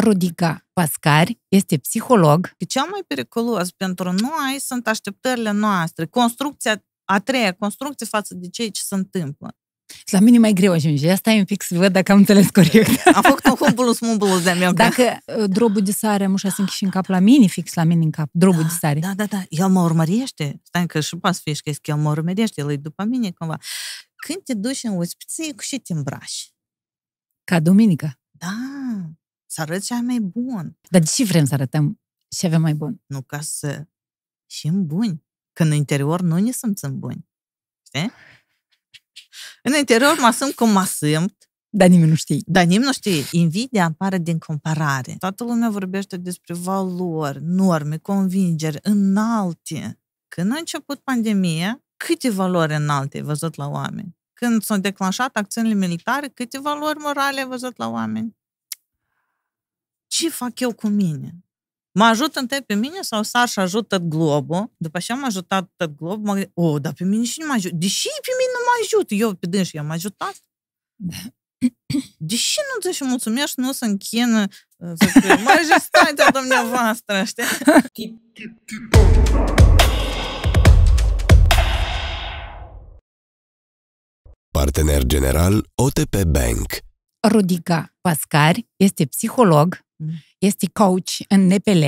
Rodica Pascari este psiholog. Cel mai periculos pentru noi sunt așteptările noastre, construcția a treia construcție față de ceea ce se întâmplă. La mine mai greu ajunge. Asta e un pic să văd dacă am înțeles corect. Am făcut un humbulus mumbulus de meu. Dacă uh, drobul de sare mușa să și în cap la mine, fix la mine în cap, drobul da, de sare. Da, da, da. El mă urmărește. Stai că și pas fi că el mă urmărește, el e după mine cumva. Când te duci în ospiție, cu ce te îmbraci? Ca duminică. Da, să arăți cea mai bun. Dar de ce vrem să arătăm ce avem mai bun? Nu ca să în buni. Că în interior nu ne simțim buni. Știi? În interior mă simt cum mă simt. Dar nimeni nu știe. Dar nimeni nu știe. Invidia apare din comparare. Toată lumea vorbește despre valori, norme, convingeri înalte. Când a început pandemia, câte valori înalte ai văzut la oameni? Când s-au declanșat acțiunile militare, câte valori morale ai văzut la oameni? Ce fac eu cu mine? Mă ajută întâi pe mine sau sar și ajută globul? După ce am ajutat tot globul, mă gândesc, o, dar pe mine și nu mă ajută. Deși pe mine nu mă ajută, eu pe dânsi i-am ajutat. Deși nu ți și mulțumești, nu se închină să spui, majestatea dumneavoastră, știi? Partener general OTP Bank Rodica Pascari este psiholog, mm. Este coach în NPL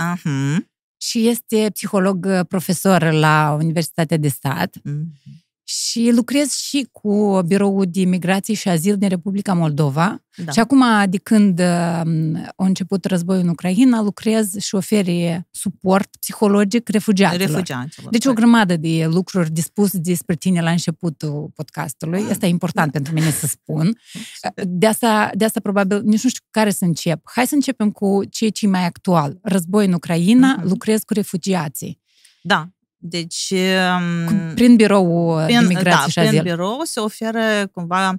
uh-huh. și este psiholog uh, profesor la Universitatea de Stat. Uh-huh și lucrez și cu Biroul de Migrație și Azil din Republica Moldova. Da. Și acum, de când um, a început războiul în Ucraina, lucrez și șoferi suport psihologic refugiaților. refugiaților deci o grămadă de lucruri de spus despre tine la începutul podcastului. Asta e important da. pentru mine să spun. De asta, de asta probabil, nici nu știu care să încep. Hai să începem cu ceea ce e mai actual. Război în Ucraina, uh-huh. lucrez cu refugiații. Da, deci... Prin birou prin, de migrație da, și azil. prin birou se oferă cumva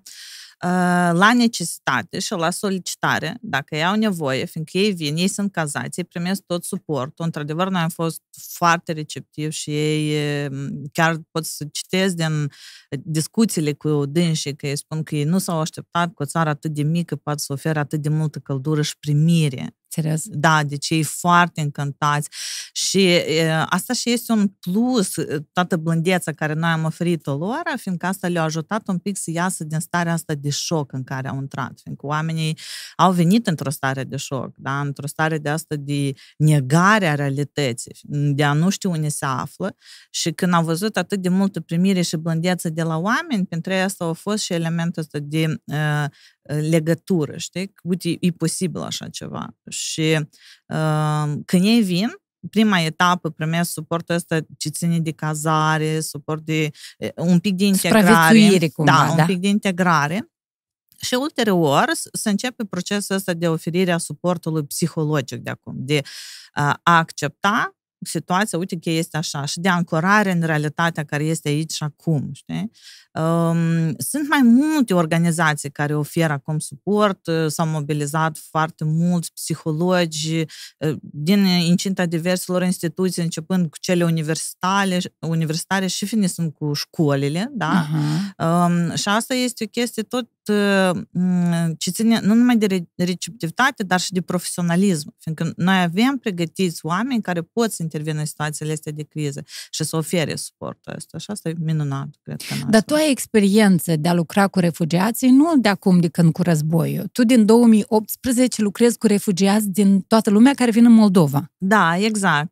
la necesitate și la solicitare, dacă ei au nevoie, fiindcă ei vin, ei sunt cazați, ei primesc tot suportul. Într-adevăr, noi am fost foarte receptivi și ei chiar pot să citesc din discuțiile cu dânsii, că ei spun că ei nu s-au așteptat cu o țară atât de mică poate să ofere atât de multă căldură și primire. Serios? Da, deci ei foarte încântați și e, asta și este un plus, toată blândeța care noi am oferit-o lor, fiindcă asta le-a ajutat un pic să iasă din starea asta de șoc în care au intrat, fiindcă oamenii au venit într-o stare de șoc, da? într-o stare de asta de negare a realității, de a nu ști unde se află și când au văzut atât de multă primire și blândeță de la oameni, pentru ei asta a fost și elementul ăsta de uh, legătură, știi? Uite, e posibil așa ceva. Și uh, când ei vin, prima etapă primesc suportul ăsta ce ține de cazare, suport de un pic de integrare. Cumva, da, da, un pic de integrare. Și ulterior să începe procesul ăsta de oferire a suportului psihologic de acum, de a accepta situația, uite că este așa, și de ancorare în realitatea care este aici și acum, știi? Um, sunt mai multe organizații care oferă acum suport, uh, s-au mobilizat foarte mulți psihologi uh, din incinta diverselor instituții, începând cu cele universitare, universitare și finisând cu școlile, da? Uh-huh. Um, și asta este o chestie tot uh, ce ține nu numai de receptivitate, dar și de profesionalism, fiindcă noi avem pregătiți oameni care pot să intervină în situațiile astea de criză și să ofere suportul ăsta. Și asta e minunat, cred că. Dar tu ai experiență de a lucra cu refugiații, nu de acum, de când cu războiul. Tu din 2018 lucrezi cu refugiați din toată lumea care vin în Moldova. Da, exact.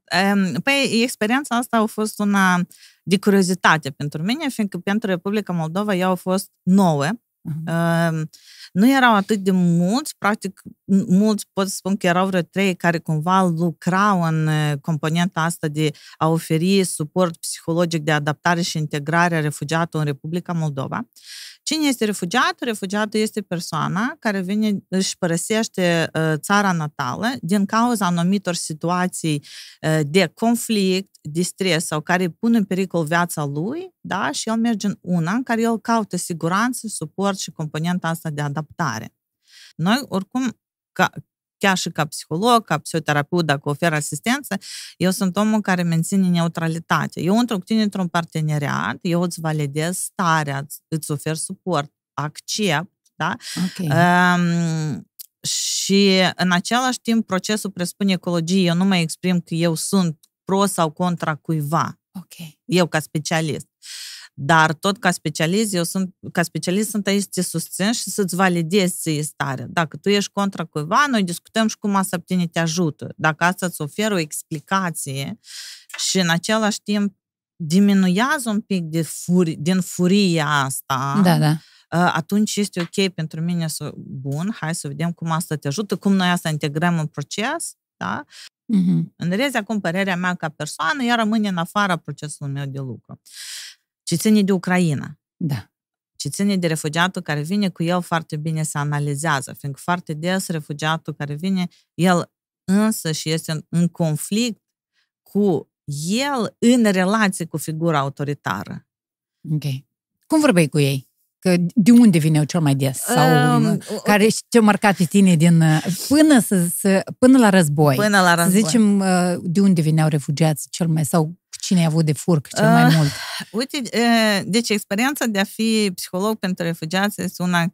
Păi, experiența asta a fost una de curiozitate pentru mine, fiindcă pentru Republica Moldova ea a fost nouă. Uh-huh nu erau atât de mulți, practic mulți pot să spun că erau vreo trei care cumva lucrau în componenta asta de a oferi suport psihologic de adaptare și integrare a refugiatului în Republica Moldova. Cine este refugiatul? Refugiatul este persoana care vine, își părăsește uh, țara natală din cauza anumitor situații uh, de conflict, de stres sau care pun în pericol viața lui, da? și el merge în una în care el caută siguranță, suport și componenta asta de adaptare. Noi, oricum, ca, chiar și ca psiholog, ca psihoterapeut, dacă ofer asistență, eu sunt omul care menține neutralitatea. Eu într-o tine într-un parteneriat, eu îți validez starea, îți ofer suport, accept, da? Okay. Um, și Și în același timp procesul presupune ecologie. Eu nu mai exprim că eu sunt pro sau contra cuiva. Okay. Eu ca specialist. Dar tot ca specialist, eu sunt, ca specialist sunt aici să te susțin și să-ți validez ție starea. Dacă tu ești contra cuiva, noi discutăm și cum asta tine te ajută. Dacă asta îți oferă o explicație și în același timp diminuează un pic de furi, din furia asta, da, da. atunci este ok pentru mine să, bun, hai să vedem cum asta te ajută, cum noi asta integrăm în proces, da? Mm-hmm. În rezi, acum, părerea mea ca persoană, ea rămâne în afara procesului meu de lucru. Ce ține de Ucraina. Da. Ce ține de refugiatul care vine, cu el foarte bine se analizează, fiindcă foarte des refugiatul care vine, el însă și este în, în conflict cu el în relație cu figura autoritară. Ok. Cum vorbeai cu ei? Că de unde vineau cel mai des? Sau um, care ce-a marcat pe tine din... Până, să, să, până la război. Până la război. Să zicem, de unde vineau refugiați cel mai... Sau cine a avut de furc cel mai mult? Uh, uite, uh, deci experiența de a fi psiholog pentru refugiați este una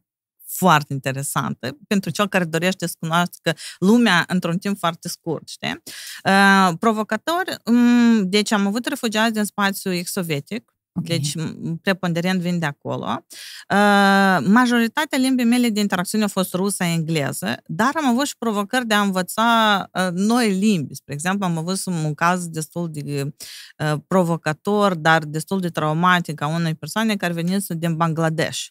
foarte interesantă pentru cel care dorește să cunoască lumea într-un timp foarte scurt, știi? Uh, provocatori, um, deci am avut refugiați din spațiul ex-sovietic, Okay. Deci, preponderent vin de acolo. Uh, majoritatea limbii mele de interacțiune a fost rusă, engleză, dar am avut și provocări de a învăța uh, noi limbi. Spre exemplu, am avut un caz destul de uh, provocator, dar destul de traumatic a unei persoane care venise din Bangladesh.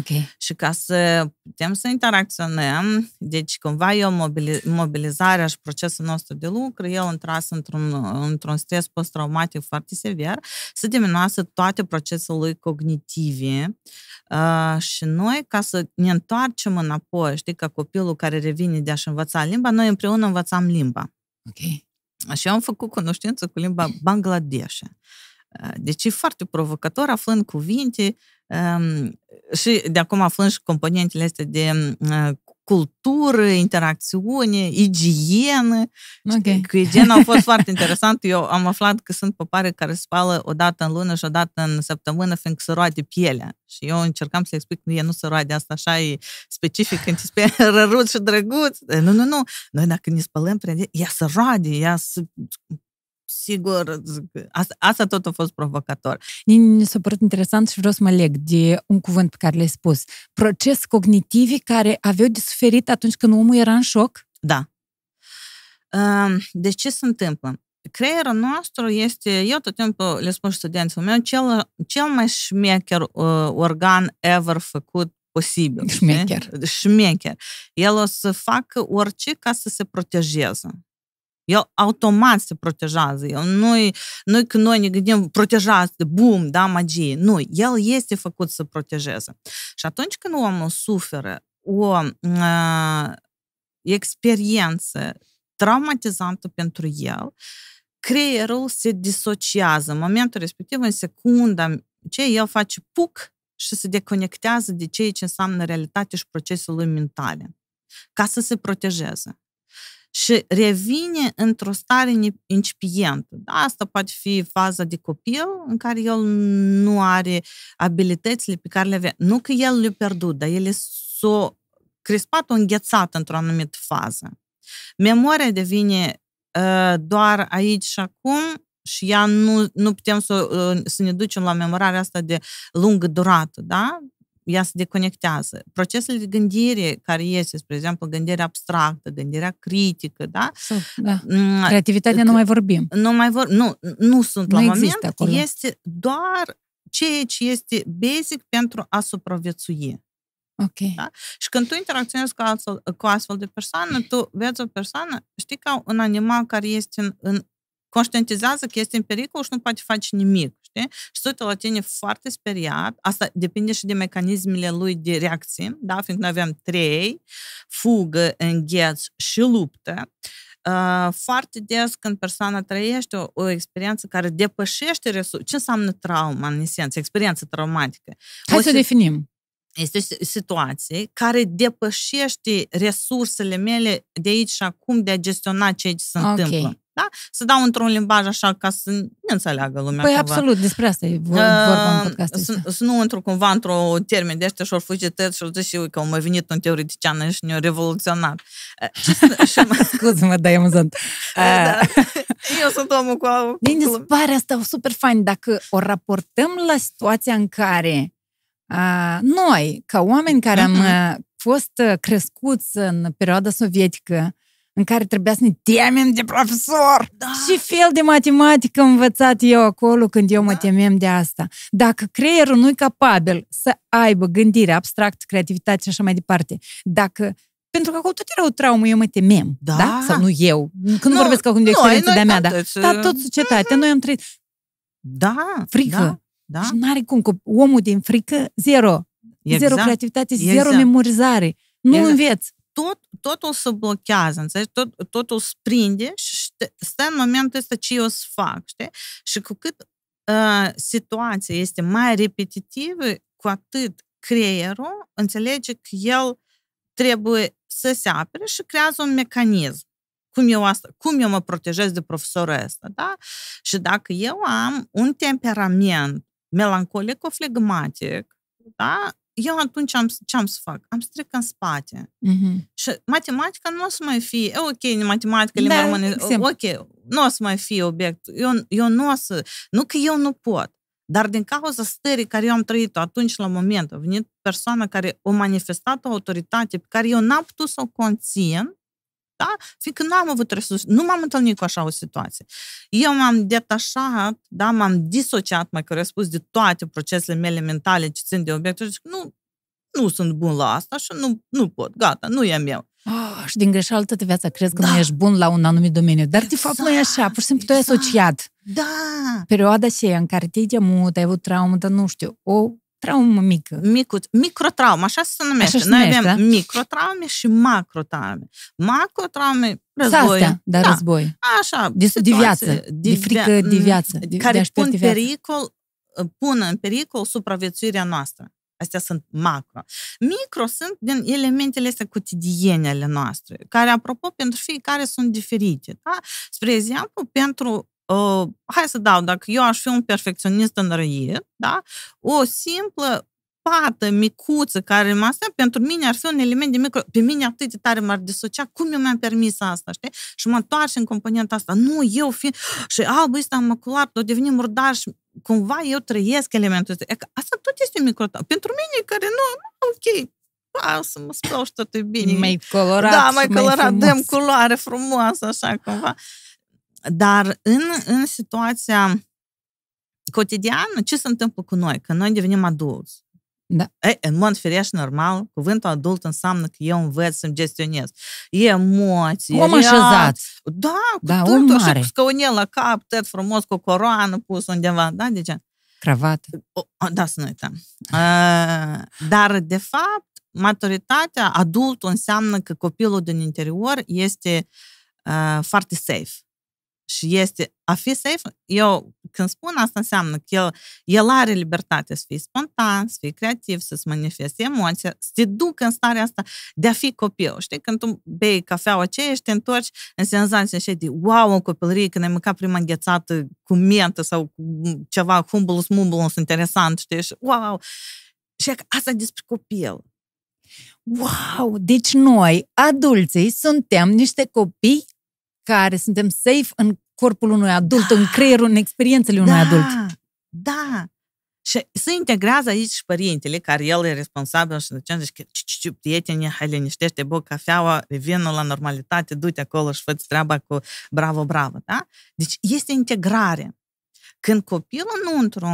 Okay. Și ca să putem să interacționăm, deci cumva eu mobilizarea și procesul nostru de lucru, el intras într-un, într-un stres post-traumatic foarte sever, să diminuase toate procesele lui cognitive uh, și noi, ca să ne întoarcem înapoi, știi, ca copilul care revine de a-și învăța limba, noi împreună învățam limba. Ok. Și am făcut cunoștință cu limba Bangladesh. Deci e foarte provocator aflând cuvinte um, și de acum aflând și componentele astea de uh, cultură, interacțiune, igienă. Okay. Că igiena a fost foarte interesant. Eu am aflat că sunt popare care spală o dată în lună și o dată în săptămână, fiindcă se roade pielea. Și eu încercam să explic că e nu se roade, asta așa e specific, când te spune răruț și drăguț. Nu, nu, nu. Noi dacă ne spălăm prea ea se roade, ea se sigur, asta, asta tot a fost provocator. Mi s-a părut interesant și vreau să mă leg de un cuvânt pe care l-ai spus. Proces cognitivi care aveau de suferit atunci când omul era în șoc? Da. Deci ce se întâmplă? Creierul nostru este, eu tot timpul le spun studenților meu, cel, cel mai șmecher uh, organ ever făcut posibil. Șmecher. Șmecher. El o să facă orice ca să se protejeze. El automat se protejează. El nu-i, nu că noi ne gândim protejează, bum, da, magie. Nu, el este făcut să protejeze. Și atunci când omul suferă o uh, experiență traumatizantă pentru el, creierul se disociază. În momentul respectiv, în secunda ce el face puc și se deconectează de ceea ce înseamnă realitate și procesul lui mentale, ca să se protejeze și revine într-o stare incipientă. Da, asta poate fi faza de copil în care el nu are abilitățile pe care le avea. Nu că el le-a pierdut, dar ele s-au crispat, o înghețat într-o anumită fază. Memoria devine uh, doar aici și acum și ea nu, nu putem să, uh, să ne ducem la memorarea asta de lungă durată, da? Ea se deconectează. Procesele de gândire care este, spre exemplu, gândirea abstractă, gândirea critică, da? da. Mm, Creativitatea nu mai vorbim. Nu mai vor, nu, nu sunt nu la moment. Acolo. Este doar ceea ce este basic pentru a supraviețui. Ok. Da? Și când tu interacționezi cu, astfel, cu astfel de persoană, tu vezi o persoană, știi, ca un animal care este în, în conștientizează că este în pericol și nu poate face nimic, știi? Și se uită la tine foarte speriat. Asta depinde și de mecanismele lui de reacție, da? Fiindcă noi avem trei, fugă, îngheț și luptă. Uh, foarte des când persoana trăiește o, o experiență care depășește resurse. Ce înseamnă trauma, în esență, experiență traumatică? Hai o să definim. Este o situație care depășește resursele mele de aici și acum de a gestiona ceea ce se okay. întâmplă. Da? Să dau într-un limbaj așa ca să ne înțeleagă lumea. Păi cumva. absolut, despre asta e vorba în podcastul să, să nu intru cumva într-o termen de ăștia și-or fuge tăt și-or zice și că au mai venit un teoretician și ne-a revoluționat. Scuze-mă, dar e amuzant. da. Eu sunt omul cu... Din pare asta super fain. Dacă o raportăm la situația în care a, noi, ca oameni care am uh-huh. fost crescuți în perioada sovietică, în care trebuia să ne temem de profesor. Da. Și fel de matematică am învățat eu acolo când eu da. mă temem de asta. Dacă creierul nu e capabil să aibă gândire, abstract, creativitate și așa mai departe, dacă pentru că acolo tot era o traumă, eu mă temem. Da? da? Sau nu eu. Când nu, nu vorbesc acum de experiența de-a mea, dar da, tot societatea, noi am trăit. Da. Frică. Da. Da? Și n-are cum, că omul din frică, zero. Exact. Zero creativitate, exact. zero memorizare. Nu exact. înveți tot, totul se blochează, înțelegi? Tot, totul sprinde și stă în momentul ăsta ce eu să fac, știi? Și cu cât uh, situația este mai repetitivă, cu atât creierul înțelege că el trebuie să se apere și creează un mecanism. Cum eu, asta, cum eu mă protejez de profesorul ăsta, da? Și dacă eu am un temperament melancolico-flegmatic, da? Eu atunci am, ce am să fac? Am să trec în spate. Mm-hmm. Și matematica nu o să mai fie, ok, matematică, limba da, română, ok, nu o să mai fie obiect. Eu, eu nu o să, nu că eu nu pot, dar din cauza stării care eu am trăit-o atunci la moment, a venit persoana care a manifestat o autoritate pe care eu n-am putut să o conțin, da? Fiindcă nu am avut resurse, nu m-am întâlnit cu așa o situație. Eu m-am detașat, da, m-am disociat, mai care spus, de toate procesele mele mentale ce țin de obiecte și nu, nu sunt bun la asta și nu, nu pot, gata, nu e meu. Oh, și din greșeală toată viața crezi că da. nu ești bun la un anumit domeniu. Dar, exact. de fapt, nu e așa. Pur și simplu, exact. tu ai asociat. Da. Perioada aceea în care te-ai temut, ai avut traumă, dar nu știu, o traumă mică. Micu, microtraumă, așa se numește. Așa Noi numește, avem da? microtraume și macrotraume. Macrotraume, război. Astea, da, da, război. Așa, de, de viață, de, de frică de viață. De, care de pun, pericol, pun în pericol supraviețuirea noastră. Astea sunt macro. Micro sunt din elementele astea cotidiene ale noastre, care, apropo, pentru fiecare sunt diferite. Da? Spre exemplu, pentru uh, hai să dau, dacă eu aș fi un perfecționist înrăit, da? o simplă pată micuță care mă astea, pentru mine ar fi un element de micro... Pe mine atât de tare m-ar disocia. Cum eu mi-am permis asta, știi? Și mă întoarce în componenta asta. Nu, eu fi... Și albul ăsta maculat, o deveni murdar și cumva eu trăiesc elementul ăsta. Asta tot este micro... Pentru mine care nu, ok, a, să mă spăl și tot e bine. Mai colorat Da, mai colorat, dăm culoare frumoasă, așa cumva. Dar în, în situația cotidiană, ce se întâmplă cu noi? Că noi devenim adulți. Da. E, în mod firesc normal, cuvântul adult înseamnă că eu învăț să-mi gestionez emoții, Om așezat. Da, cu da, tot, așa cu scăunel la cap, tot frumos, cu o coroană pus undeva, da, de ce? Cravată. O, da, să nu uităm. Uh, dar, de fapt, maturitatea, adultul înseamnă că copilul din interior este uh, foarte safe și este a fi safe, eu când spun asta înseamnă că el, el are libertate să fie spontan, să fie creativ, să-ți manifeste emoția, să te ducă în starea asta de a fi copil. Știi, când tu bei cafeaua aceea și te întorci în senzația așa de wow, în copilărie, când ai mâncat prima înghețată cu mentă sau cu ceva humbulus mumbulus interesant, știi, și wow! Și asta despre copil. Wow! Deci noi, adulții, suntem niște copii care suntem safe în corpul unui adult, da. în creierul, în experiențele unui da. adult. Da. Și se integrează aici și părintele, care el e responsabil și zice, zice prieteni, hai liniștește, bă, cafeaua, revină la normalitate, du-te acolo și fă treaba cu bravo, bravo, da? Deci este integrare. Când copilul înăuntru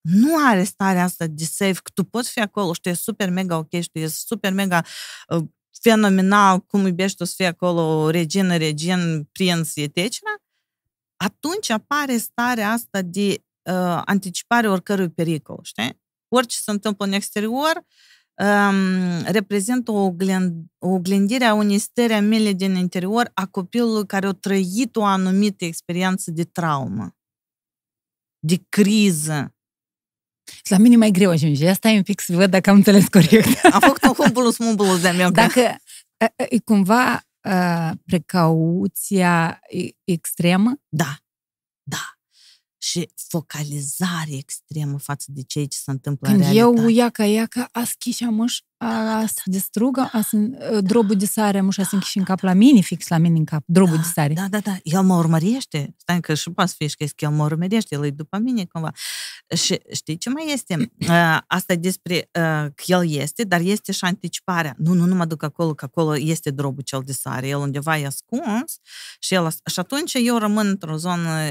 nu are starea asta de safe, că tu poți fi acolo și tu e super mega ok și tu e super mega uh, fenomenal, cum iubești tu să fii acolo regină, regin, prinț, etc., atunci apare starea asta de uh, anticipare oricărui pericol, știi? Orice se întâmplă în exterior um, reprezintă o, oglind, o oglindire a unei stări a mele din interior a copilului care a trăit o anumită experiență de traumă, de criză, la mine mai greu ajunge. Asta e un pic să văd dacă am înțeles corect. Am făcut un humbulus mumbulus de meu. Dacă e cumva uh, precauția extremă? Da, da și focalizare extremă față de ceea ce se întâmplă Când în realitate. eu iaca, iaca, a schișa muș, a să distrugă, a să, drobul de sare, muș, a să închiși în cap la mine, fix la mine în cap, drobul da, de sare. Da, da, da, el mă urmărește. Stai că și poate fi că el mă urmărește, el e după mine cumva. Și știi ce mai este? Asta e despre că el este, dar este și anticiparea. Nu, nu, nu mă duc acolo, că acolo este drobul cel de sare, el undeva e ascuns și, el, și atunci eu rămân într-o zonă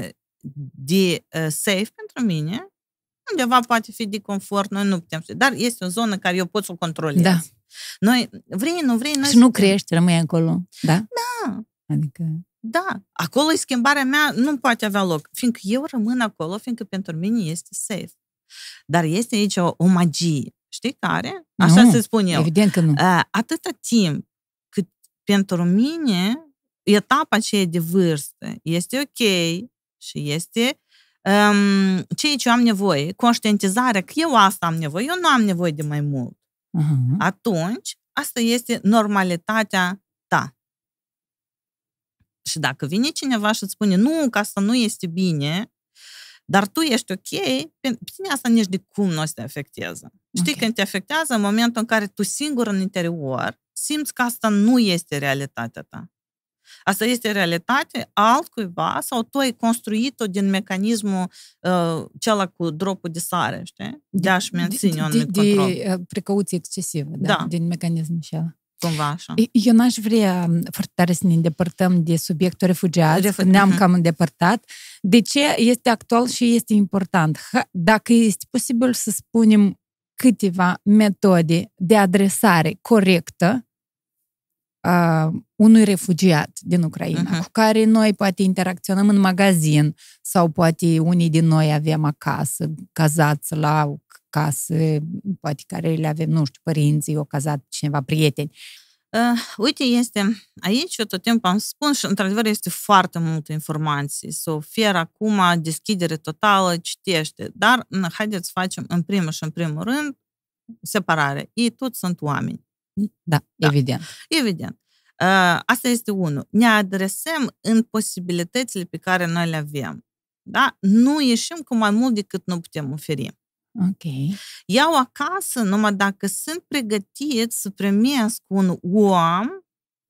de uh, safe pentru mine, undeva poate fi de confort, noi nu putem ști, dar este o zonă care eu pot să o controlez. Da. Noi, vrei, nu vrei, noi Și nu crești, rămâi acolo, da? Da. Adică... Da, acolo schimbarea mea nu poate avea loc, fiindcă eu rămân acolo, fiindcă pentru mine este safe. Dar este aici o, o magie, știi care? Așa nu, se spun eu. Evident că nu. Uh, atâta timp cât pentru mine etapa aceea de vârstă este ok, și este um, ceea ce am nevoie, conștientizarea că eu asta am nevoie, eu nu am nevoie de mai mult. Uh-huh. Atunci, asta este normalitatea ta. Și dacă vine cineva și îți spune, nu, că asta nu este bine, dar tu ești ok, pe tine asta nici de cum nu o să te afectează. Știi, okay. când te afectează în momentul în care tu singur în interior simți că asta nu este realitatea ta. Asta este realitate altcuiva sau tu ai construit-o din mecanismul uh, cela cu dropul de sare, știi? De a-și menține un de, control. De uh, precauție excesivă, da, da. din mecanismul acela. Cumva așa. Eu n-aș vrea um, foarte tare să ne îndepărtăm de subiectul refugiați, Refu- ne-am uh-huh. cam îndepărtat. De ce este actual și este important? Dacă este posibil să spunem câteva metode de adresare corectă uh, unui refugiat din Ucraina, uh-huh. cu care noi poate interacționăm în magazin sau poate unii din noi avem acasă, cazați la casă, poate care le avem, nu știu, părinții, o cazat cineva, prieteni. Uh, uite, este aici, eu tot timpul am spus și într-adevăr este foarte multă informație. Să ofer acum deschidere totală, citește. Dar haideți să facem în primul și în primul rând separare. Ei toți sunt oameni. Da, da. evident. Evident. Uh, asta este unul. Ne adresăm în posibilitățile pe care noi le avem. Da? Nu ieșim cu mai mult decât nu putem oferi. Ok. Iau acasă numai dacă sunt pregătit să primesc un om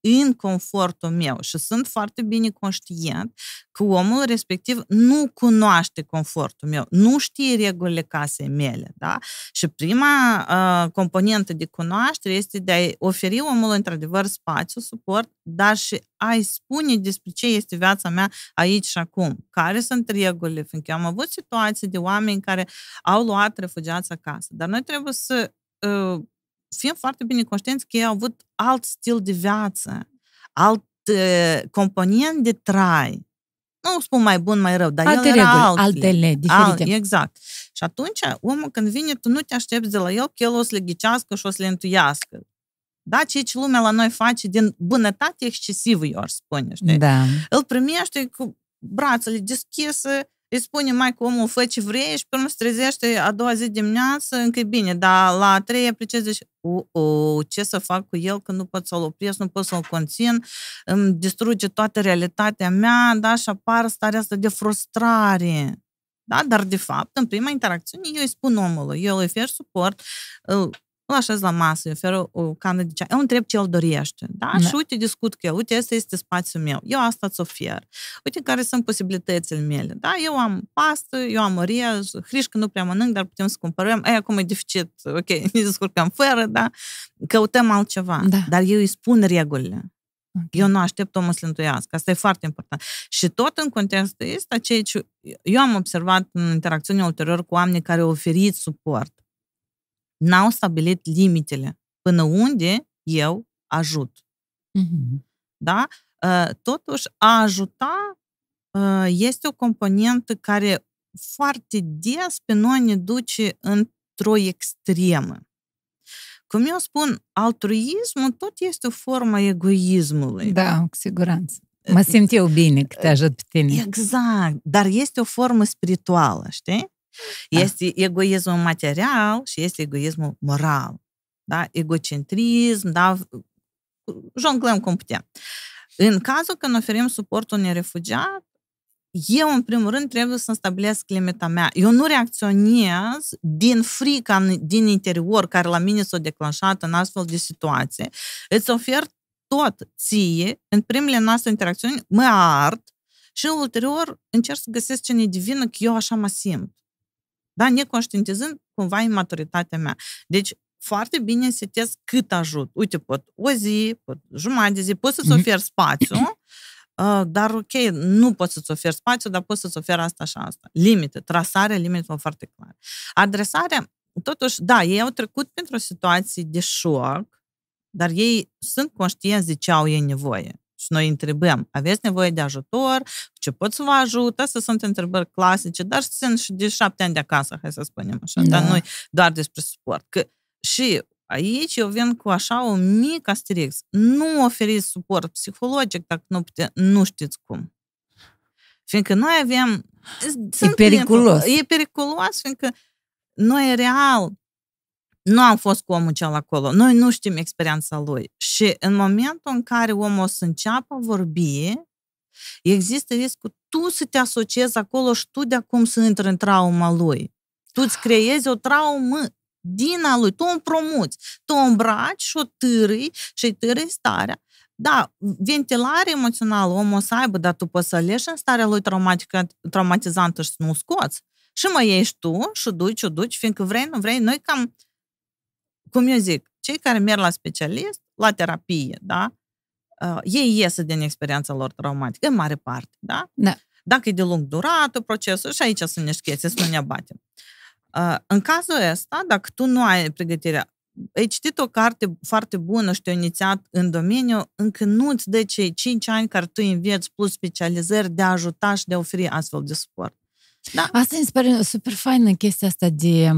în confortul meu și sunt foarte bine conștient că omul respectiv nu cunoaște confortul meu, nu știe regulile casei mele, da? Și prima uh, componentă de cunoaștere este de a oferi omului într-adevăr spațiu, suport, dar și a-i spune despre ce este viața mea aici și acum, care sunt regulile, fiindcă am avut situații de oameni care au luat refugiați acasă, dar noi trebuie să uh, fim foarte bine conștienți că ei au avut alt stil de viață, alt uh, component de trai. Nu spun mai bun, mai rău, dar alte el era reguli, altele, diferite. Alt, exact. Și atunci, omul când vine, tu nu te aștepți de la el că el o să le ghicească și o să le întuiască. Da, ceea ce lumea la noi face din bunătate excesivă, eu aș spune, știi? Da. Îl primește cu brațele deschise, îi spune mai cu omul, fă ce vrei și până se trezește a doua zi dimineață, încă e bine, dar la a treia apreciez, zice, o, o, ce să fac cu el când nu pot să-l opresc, nu pot să-l conțin, îmi distruge toată realitatea mea, da, și apar starea asta de frustrare. Da, dar de fapt, în prima interacțiune, eu îi spun omului, eu îi ofer suport, îl așez la masă, îi ofer o cană de ceai, eu întreb ce el dorește, da? da? Și uite, discut cu el, uite, asta este spațiul meu, eu asta îți ofer, uite care sunt posibilitățile mele, da? Eu am pastă, eu am oriez, hrișcă nu prea mănânc, dar putem să cumpărăm, e, acum e deficit, ok, ne descurcăm fără, da? Căutăm altceva, da. dar eu îi spun regulile. Okay. Eu nu aștept omul să întuiască. Asta e foarte important. Și tot în contextul ăsta, ceea ce eu am observat în interacțiunea ulterior cu oameni care au oferit suport, n-au stabilit limitele până unde eu ajut. Mm-hmm. Da? Ă, totuși, a ajuta ă, este o componentă care foarte des pe noi ne duce într-o extremă. Cum eu spun, altruismul tot este o formă a egoismului. Da, cu siguranță. Mă simt eu bine că te ajut pe tine. Exact, dar este o formă spirituală, știi? Da. Este egoismul material și este egoismul moral. Da? Egocentrism, da? jonglăm cum putem. În cazul când oferim suportul unui refugiat, eu, în primul rând, trebuie să-mi stabilesc limita mea. Eu nu reacționez din frica din interior care la mine s-a declanșat în astfel de situație. Îți ofer tot ție, în primele noastre interacțiuni, mă ard și ulterior încerc să găsesc ce ne divină că eu așa mă simt. Da? Neconștientizând cumva imaturitatea mea. Deci, foarte bine setez cât ajut. Uite, pot o zi, pot jumătate de zi, pot să-ți mhm. ofer spațiu, uh, dar ok, nu pot să-ți ofer spațiu, dar pot să-ți ofer asta și asta. Limite, trasarea limite foarte clar. Adresarea, totuși, da, ei au trecut pentru o situație de șoc, dar ei sunt conștienți de ce au ei nevoie. Și noi întrebăm, aveți nevoie de ajutor, ce pot să vă ajut? Astea sunt întrebări clasice, dar sunt și de șapte ani de acasă, hai să spunem așa, da. dar nu doar despre suport. Că și aici eu vin cu așa o mică asterix. Nu oferiți suport psihologic dacă nu, pute, nu știți cum. Fiindcă noi avem... E periculos. E periculos, fiindcă noi real nu am fost cu omul cel acolo. Noi nu știm experiența lui. Și în momentul în care omul o să înceapă a vorbi, există riscul tu să te asociezi acolo și tu de acum să intri în trauma lui. Tu îți creezi o traumă din a lui. Tu o împromuți. Tu o îmbraci și o târâi și îi târâi starea. Da, ventilare emoțională omul o să aibă, dar tu poți să alegi în starea lui traumatică, traumatizantă și să nu scoți. Și mă ieși tu și duci, o duci, fiindcă vrei, nu vrei. Noi cam, cum eu zic, cei care merg la specialist, la terapie, da? Uh, ei ies din experiența lor traumatică, în mare parte, da? Da. Dacă e de lung durat procesul, și aici sunt niște să nu ne abatem. În cazul ăsta, dacă tu nu ai pregătirea, ai citit o carte foarte bună și te-ai inițiat în domeniu, încă nu îți dă cei 5 ani care tu înveți plus specializări de a ajuta și de a oferi astfel de suport. Da? Asta mi se pare super faină chestia asta de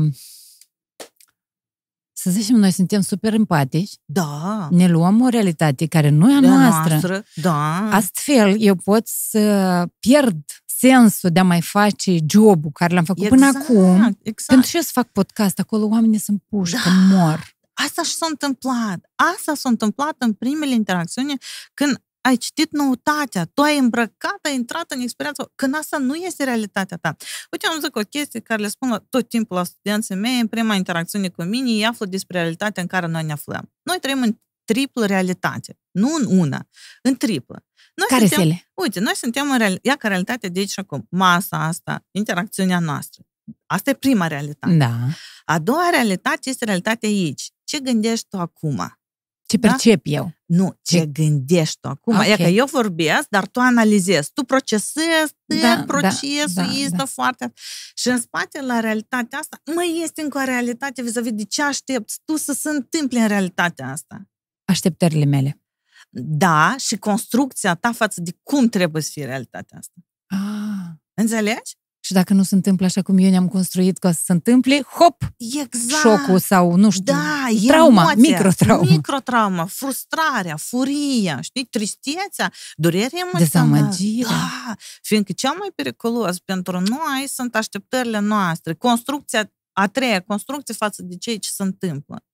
să zicem, noi suntem super empatici. Da. Ne luăm o realitate care nu e a noastră. noastră. Da. Astfel, eu pot să pierd sensul de a mai face jobul care l-am făcut exact, până acum. Exact. Pentru ce să fac podcast? Acolo oamenii sunt puși, da. mor. Asta și s-a întâmplat. Asta s-a întâmplat în primele interacțiuni când ai citit noutatea, tu ai îmbrăcat, ai intrat în experiență, când asta nu este realitatea ta. Uite, am zic o chestie care le spun tot timpul la studenții mei, în prima interacțiune cu mine, ei află despre realitatea în care noi ne aflăm. Noi trăim în triplă realitate, nu în una, în triplă. Noi Care suntem, ele? Uite, noi suntem în real, ia ca realitate de aici și acum. Masa asta, interacțiunea noastră. Asta e prima realitate. Da. A doua realitate este realitatea aici. Ce gândești tu acum? Ce da? percep da? eu? Nu, ce, ce gândești tu acum. Okay. E că eu vorbesc, dar tu analizezi. Tu procesezi, da, da, procesul da, este da. foarte... Și în spate, la realitatea asta, mai este încă o realitate vis-a-vis de ce aștepți tu să se întâmple în realitatea asta. Așteptările mele. Da, și construcția ta față de cum trebuie să fie realitatea asta. Ah. Înțelegi? Și dacă nu se întâmplă așa cum eu ne-am construit ca să se întâmple, hop, exact. șocul sau, nu știu, da, trauma, emoția, microtrauma. Microtrauma, frustrarea, furia, știi, tristețea, durerea emoțională. Dezamăgirea. Da, fiindcă cel mai periculos pentru noi sunt așteptările noastre, construcția, a treia construcție față de ceea ce se întâmplă.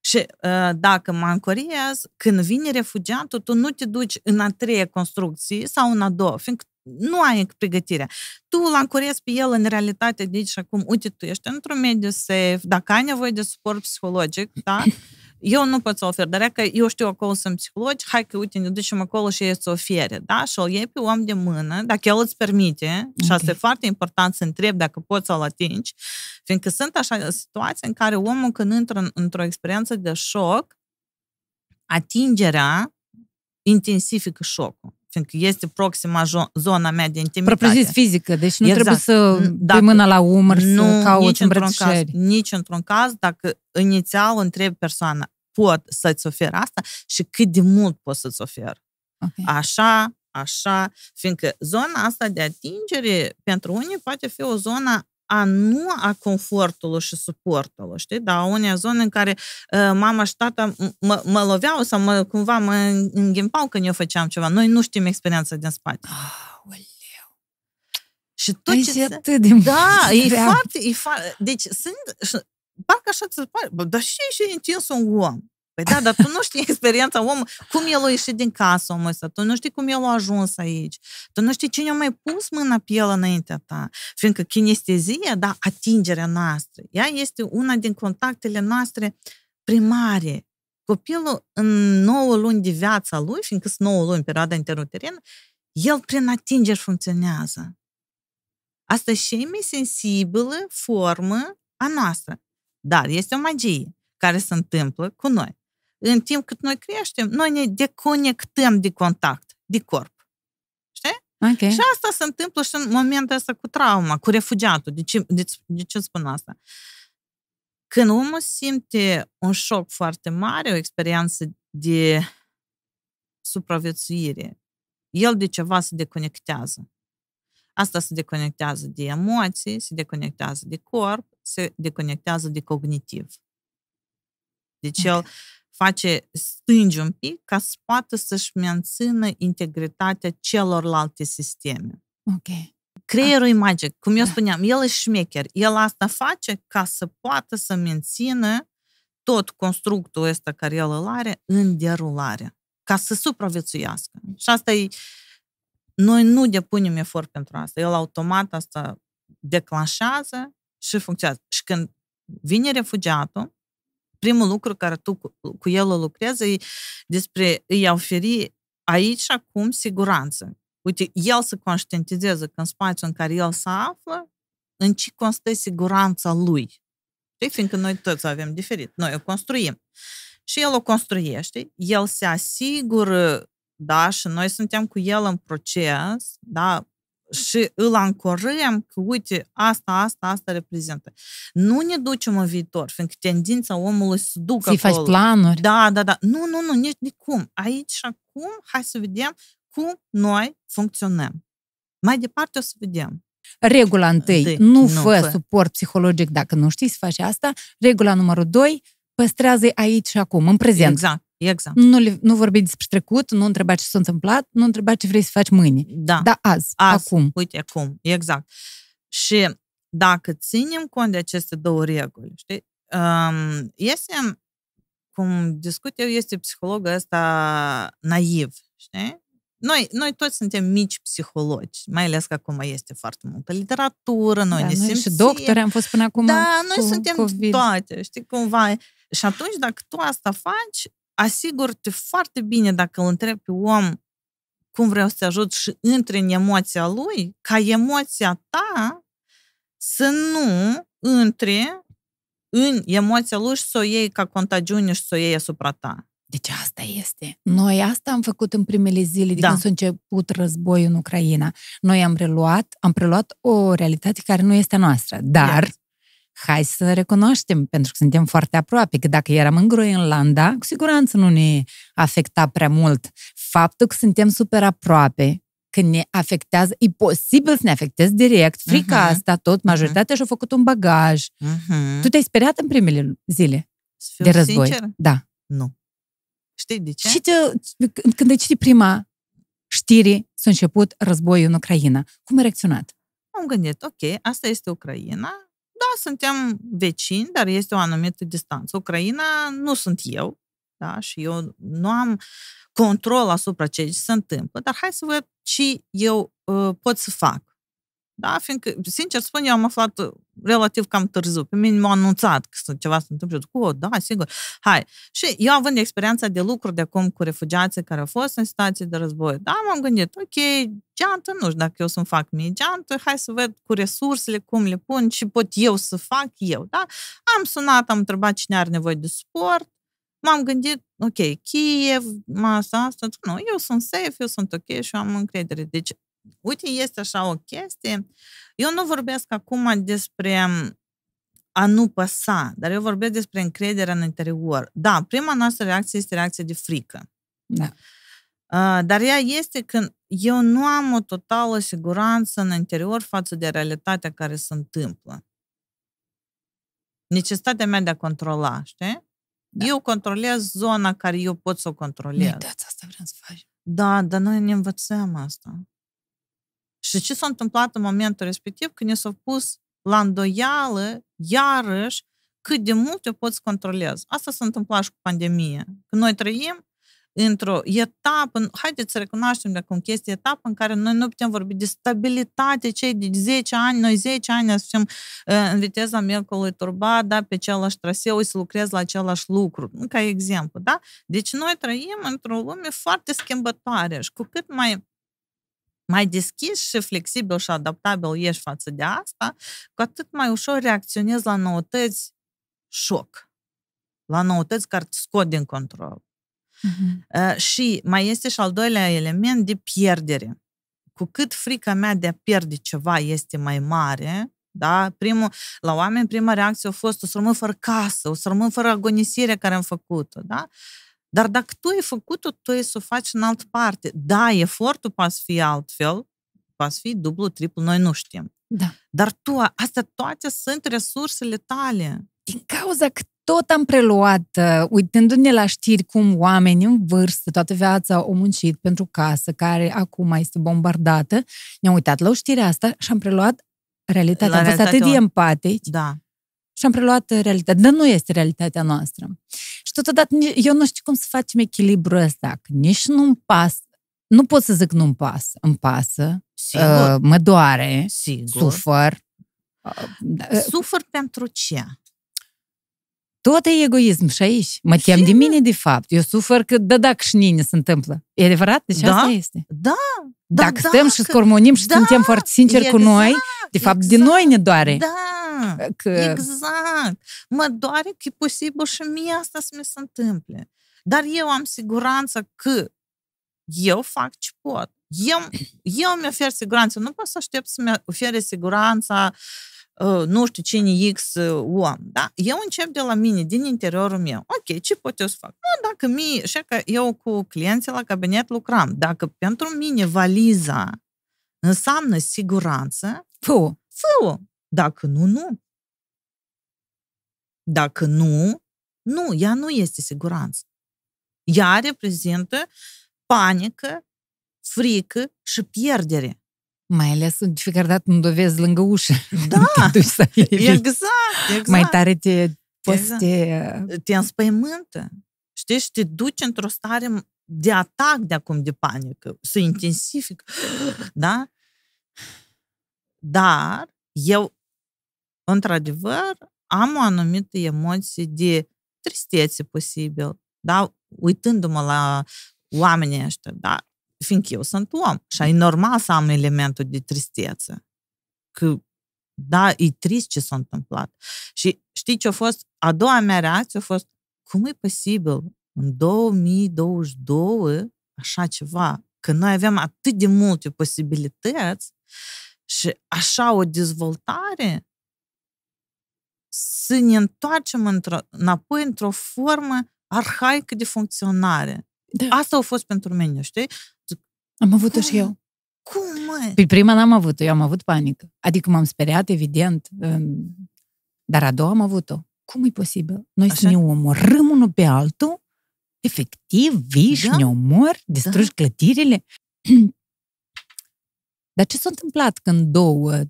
Și uh, dacă mă ancorez, când vine refugiatul, tu nu te duci în a treia construcție sau în a doua, fiindcă nu ai pregătirea. Tu îl ancorezi pe el în realitate de aici și acum, uite, tu ești într-un mediu safe, dacă ai nevoie de suport psihologic, da? Eu nu pot să ofer, dar că eu știu acolo sunt psihologi, hai că uite, ne ducem acolo și ei să ofere, da? Și îl iei pe om de mână, dacă el îți permite, okay. și asta e foarte important să întrebi dacă poți să-l atingi, fiindcă sunt așa situații în care omul când intră într-o experiență de șoc, atingerea intensifică șocul fiindcă este proxima zona mea de intimitate. Propriu fizică, deci nu exact. trebuie să dacă, pui mâna la umăr, nu, să cauți nici într-un caz, nici într-un caz, dacă inițial întrebi persoana, pot să-ți ofer asta și cât de mult pot să-ți ofer. Okay. Așa, așa, fiindcă zona asta de atingere pentru unii poate fi o zonă a nu a confortului și suportului, știi? Dar unei zone în care uh, mama și tata mă, mă loveau sau mă, cumva mă înghimpau când eu făceam ceva. Noi nu știm experiența din spate. Aoleu. Și tot ce... Se... atât de Da, e foarte, e foarte... Deci sunt... Parcă așa ți se pare, bă, dar și și întins un om. Păi da, dar tu nu știi experiența omului, cum el a ieșit din casă omul ăsta, tu nu știi cum el a ajuns aici, tu nu știi cine a mai pus mâna pe el înaintea ta. Fiindcă kinestezia, da, atingerea noastră, ea este una din contactele noastre primare. Copilul în 9 luni de viața lui, fiindcă sunt 9 luni perioada interuterenă, el prin atingeri funcționează. Asta e cea mai sensibilă formă a noastră. Dar este o magie care se întâmplă cu noi. În timp cât noi creștem, noi ne deconectăm de contact, de corp. Știi? Okay. Și asta se întâmplă și în momentul ăsta cu trauma, cu refugiatul. De ce, de, de ce spun asta? Când omul simte un șoc foarte mare, o experiență de supraviețuire, el de ceva se deconectează. Asta se deconectează de emoții, se deconectează de corp, se deconectează de cognitiv. Deci okay. el face, stângi un pic ca să poată să-și mențină integritatea celorlalte sisteme. Ok. Creierul e magic, cum eu da. spuneam, el e șmecher. El asta face ca să poată să mențină tot constructul ăsta care el îl are în derulare, ca să supraviețuiască. Și asta e, noi nu depunem efort pentru asta. El automat asta declanșează și funcționează. Și când vine refugiatul, primul lucru care tu cu, cu el o lucrezi e despre îi oferi aici și acum siguranță. Uite, el să conștientizeze că în spațiul în care el se află, în ce constă siguranța lui. Știi? Fiindcă noi toți avem diferit. Noi o construim. Și el o construiește, el se asigură, da, și noi suntem cu el în proces, da, și îl ancorăm că, uite, asta, asta, asta reprezintă. Nu ne ducem în viitor, fiindcă tendința omului să ducă Să-i faci planuri. Da, da, da. Nu, nu, nu, nici de cum. Aici și acum, hai să vedem cum noi funcționăm. Mai departe o să vedem. Regula întâi, de, nu, nu fă, fă suport psihologic dacă nu știi să faci asta. Regula numărul doi, păstrează aici și acum, în prezent. Exact. Exact. Nu, nu vorbi despre trecut, nu întreba ce s-a întâmplat, nu întreba ce vrei să faci mâine. Da. Da, azi, azi acum. Uite, acum, exact. Și dacă ținem cont de aceste două reguli, știi, um, este, cum discut eu, este psihologul ăsta naiv, știi? Noi, noi toți suntem mici psihologi, mai ales că acum este foarte multă literatură, noi da, ne noi și doctori am fost până acum Da, noi cu suntem COVID. toate, știi, cumva. Și atunci, dacă tu asta faci, asigur-te foarte bine dacă îl întrebi pe om cum vreau să te ajut și intre în emoția lui, ca emoția ta să nu intre în emoția lui și să o iei ca contagiune și să o iei asupra ta. Deci asta este. Noi asta am făcut în primele zile de da. când s-a început războiul în Ucraina. Noi am preluat, am preluat o realitate care nu este a noastră, dar yes hai să recunoaștem, pentru că suntem foarte aproape, că dacă eram în Groenlanda, cu siguranță nu ne afecta prea mult. Faptul că suntem super aproape, că ne afectează, e posibil să ne afecteze direct. Frica uh-huh. asta tot, mhm. majoritatea uh-huh. și-a făcut un bagaj. Uh-huh. Tu te-ai speriat în primele zile de război? Sincer? Da. Nu. Știi de ce? Și te, când ai citit prima știri, s-a început războiul în Ucraina. Cum ai reacționat? Am gândit, ok, asta este Ucraina, da, suntem vecini, dar este o anumită distanță. Ucraina nu sunt eu, da, și eu nu am control asupra ceea ce se întâmplă, dar hai să văd ce eu uh, pot să fac. Da, fiindcă, sincer spun, eu am aflat uh, relativ cam târziu. Pe mine m-au anunțat că ceva se întâmplă. Zic, oh, da, sigur. Hai. Și eu având experiența de lucru de acum cu refugiații care au fost în situații de război, da, m-am gândit, ok, geantă, nu știu dacă eu să-mi fac mie geantă, hai să văd cu resursele cum le pun și pot eu să fac eu, da? Am sunat, am întrebat cine are nevoie de suport, m-am gândit, ok, Kiev, masa asta, nu, eu sunt safe, eu sunt ok și eu am încredere. Deci uite, este așa o chestie. Eu nu vorbesc acum despre a nu păsa, dar eu vorbesc despre încrederea în interior. Da, prima noastră reacție este reacția de frică. Da. Dar ea este când eu nu am o totală siguranță în interior față de realitatea care se întâmplă. Necesitatea mea de a controla, știi? Da. Eu controlez zona care eu pot să o controlez. Uitați, asta vreau să faci. Da, dar noi ne învățăm asta. Și ce s-a întâmplat în momentul respectiv? Când ne s-au pus la îndoială, iarăși, cât de mult eu pot să controlez. Asta s-a întâmplat și cu pandemie. Când noi trăim într-o etapă, haideți să recunoaștem de acum chestie, etapă în care noi nu putem vorbi de stabilitate, cei de 10 ani, noi 10 ani să fim în viteza Mercolului turbat, da, pe același traseu, să lucrez la același lucru, ca exemplu, da? Deci noi trăim într-o lume foarte schimbătoare și cu cât mai mai deschis și flexibil și adaptabil ești față de asta, cu atât mai ușor reacționezi la noutăți șoc, la noutăți care te scot din control. Uh-huh. Și mai este și al doilea element de pierdere. Cu cât frica mea de a pierde ceva este mai mare, da? Primul, la oameni, prima reacție a fost o să rămân fără casă, o să rămân fără agonisirea care am făcut-o, da? Dar dacă tu ai făcut-o, tu ai să o faci în altă parte. Da, efortul poate fi altfel, poate fi dublu, triplu, noi nu știm. Da. Dar tu, astea toate sunt resursele tale. Din cauza că tot am preluat, uh, uitându-ne la știri cum oameni în vârstă, toată viața au muncit pentru casă, care acum este bombardată, ne-am uitat la o știre asta și am preluat realitatea. Am fost atât de empatici. Da. Și am preluat realitatea. Dar nu este realitatea noastră. Și totodată eu nu știu cum să facem echilibrul ăsta. Că nici nu-mi pasă. Nu pot să zic nu-mi pasă. Îmi pasă. Sigur. Uh, mă doare. Sigur. Sufăr. Uh, Sufăr pentru ce? Tot e egoism și aici. Mă tem de mine, de fapt. Eu sufăr că da, dacă și nini se întâmplă. E adevărat? Deci da? asta este. Da. Da, dacă stăm și scormonim și da, suntem foarte sinceri exact, cu noi, de fapt, exact, de noi ne doare. Da, că... exact. Mă doare că e posibil și mie asta să mi se întâmple. Dar eu am siguranță că eu fac ce pot. Eu, eu mi ofer siguranță. Nu pot să aștept să-mi ofere siguranța uh, Ă, nu știu cine X om, da? Eu încep de la mine, din interiorul meu. Ok, ce pot eu să fac? Nu, dacă mie, și că eu cu clienții la cabinet lucram, dacă pentru mine valiza înseamnă siguranță, fă fă Dacă nu, nu. Dacă nu, nu, ea nu este siguranță. Ea reprezintă panică, frică și pierdere. Mai ales de fiecare dată nu dovezi lângă ușă. Da, exact, exact. Mai tare te poți exact. te... Te înspăimântă. Știi, și te duci într-o stare de atac de acum, de panică, să intensific. Da? Dar eu, într-adevăr, am o anumită emoție de tristețe posibil, da? Uitându-mă la oamenii ăștia, da? Fiindcă eu sunt om și e normal să am elementul de tristețe. Că, da, e trist ce s-a întâmplat. Și știi ce a fost? A doua mea reacție a fost, cum e posibil în 2022 așa ceva, că noi avem atât de multe posibilități și așa o dezvoltare, să ne întoarcem într-o, înapoi într-o formă arhaică de funcționare. Da. Asta a fost pentru mine, știi? Am avut-o și eu. Cum, mă? Păi prima n-am avut-o, eu am avut panică. Adică m-am speriat, evident, dar a doua am avut-o. Cum e posibil? Noi Așa? să ne omorâm unul pe altul, efectiv, vii și da? ne omor, distrugi da. clădirile. Dar ce s-a întâmplat când două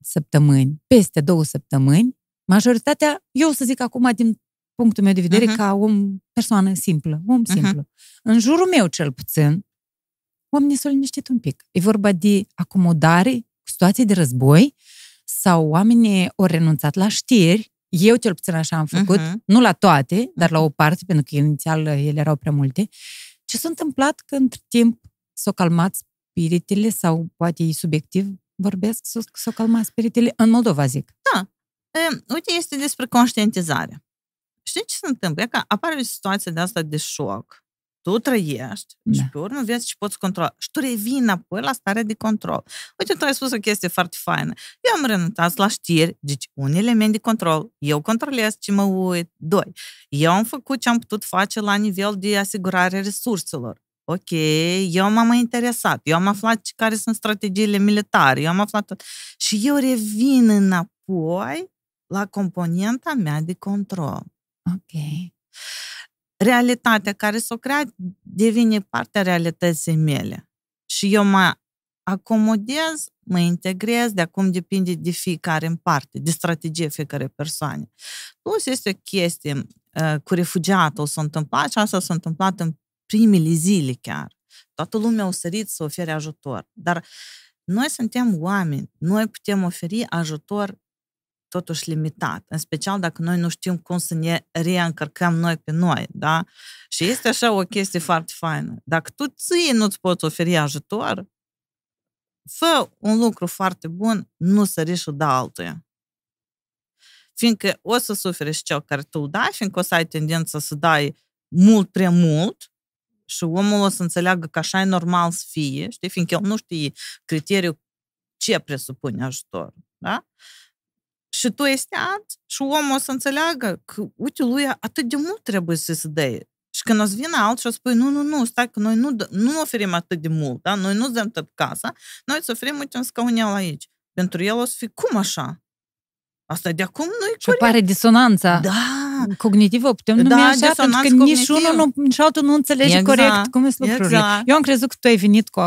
săptămâni, peste două săptămâni, majoritatea, eu să zic acum din punctul meu de vedere, uh-huh. ca o persoană simplă, om uh-huh. simplu. În jurul meu, cel puțin, oamenii s-au liniștit un pic. E vorba de acomodare cu situații de război sau oamenii au renunțat la știri, eu cel puțin așa am făcut, uh-huh. nu la toate, dar la o parte, pentru că inițial ele erau prea multe. Ce s-a întâmplat că între timp s-au calmat spiritele sau poate e subiectiv vorbesc, s-au calmat spiritele în Moldova, zic. Da. E, uite, este despre conștientizare. Știi ce se întâmplă? E că apare o situație de asta de șoc tu trăiești da. și pe urmă vezi ce poți controla. Și tu revii înapoi la starea de control. Uite, tu ai spus o chestie foarte faină. Eu am renunțat la știri, deci un element de control. Eu controlez ce mă uit. Doi, eu am făcut ce am putut face la nivel de asigurare resurselor. Ok, eu m-am interesat, eu am aflat care sunt strategiile militare, eu am aflat... Și eu revin înapoi la componenta mea de control. Ok realitatea care s-o creat devine partea realității mele. Și eu mă acomodez mă integrez, de acum depinde de fiecare în parte, de strategie fiecare persoane. Plus este o chestie uh, cu refugiatul s-a întâmplat și asta s-a întâmplat în primele zile chiar. Toată lumea a sărit să ofere ajutor. Dar noi suntem oameni, noi putem oferi ajutor totuși limitat, în special dacă noi nu știm cum să ne reîncărcăm noi pe noi, da? Și este așa o chestie foarte faină. Dacă tu ție nu-ți poți oferi ajutor, fă un lucru foarte bun, nu sări și da altuia. Fiindcă o să suferi și cel care tu dai, fiindcă o să ai tendința să dai mult prea mult și omul o să înțeleagă că așa e normal să fie, știi, fiindcă el nu știe criteriul ce presupune ajutor, da? Și tu ești alt și omul o să înțeleagă că, uite, lui atât de mult trebuie să se dea. Și când o să vină alt și o spui, nu, nu, nu, stai că noi nu, nu oferim atât de mult, da? noi nu dăm tot casa, noi îți oferim, uite, un scaunel aici. Pentru el o să fie, cum așa? Asta de acum nu e Și apare disonanța. Da. Cognitivă, putem numi da, așa, pentru că nici unul nu, nici altul nu înțelege exact. corect cum sunt lucrurile. Exact. Eu am crezut că tu ai venit cu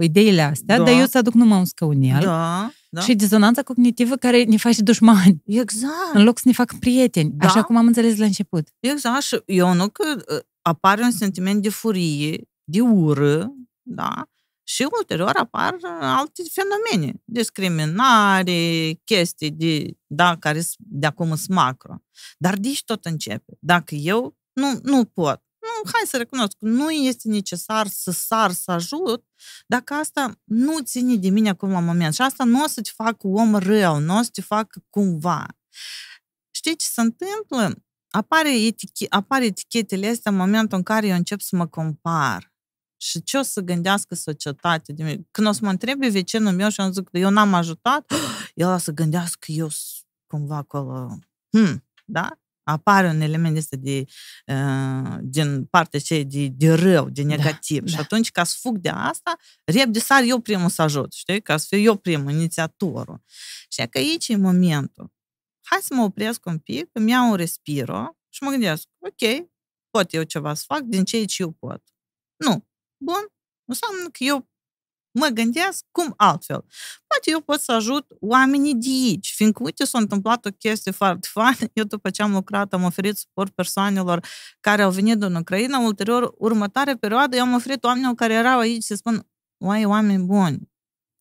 ideile astea, da. dar eu să aduc numai un scăunel. Da. Da? Și dizonanța cognitivă care ne face dușmani. Exact. În loc să ne facă prieteni. Da? Așa cum am înțeles la început. Exact. Și eu nu că ă, apare un sentiment de furie, de ură, da? Și ulterior apar alte fenomene, discriminare, chestii de, da, care de acum sunt macro. Dar de tot începe. Dacă eu nu, nu pot, nu, hai să recunosc, nu este necesar să sar, să ajut, dacă asta nu ține de mine acum la moment. Și asta nu o să te facă om rău, nu o să te facă cumva. Știi ce se întâmplă? Apare, etiche, apare etichetele astea în momentul în care eu încep să mă compar. Și ce o să gândească societatea de mine? Când o să mă întrebe vecinul meu și am zic că eu n-am ajutat, el o să gândească că eu cumva acolo... Hmm, da? Apare un element este de, uh, din partea aceea de, de rău, de da, negativ. Da, și da. atunci, ca să fug de asta, repede sar eu primul să ajut, știi? Ca să fiu eu primul, inițiatorul. Și că aici e momentul. Hai să mă opresc un pic, îmi iau un respiro și mă gândesc, ok, pot eu ceva să fac din ceea ce eu pot. Nu. Bun. Înseamnă că eu mă gândesc cum altfel. Poate eu pot să ajut oamenii de aici, fiindcă, uite, s-a întâmplat o chestie foarte faină. Eu, după ce am lucrat, am oferit suport persoanelor care au venit din Ucraina. Ulterior, următoarea perioadă, eu am oferit oamenilor care erau aici să spun, oai, oameni buni,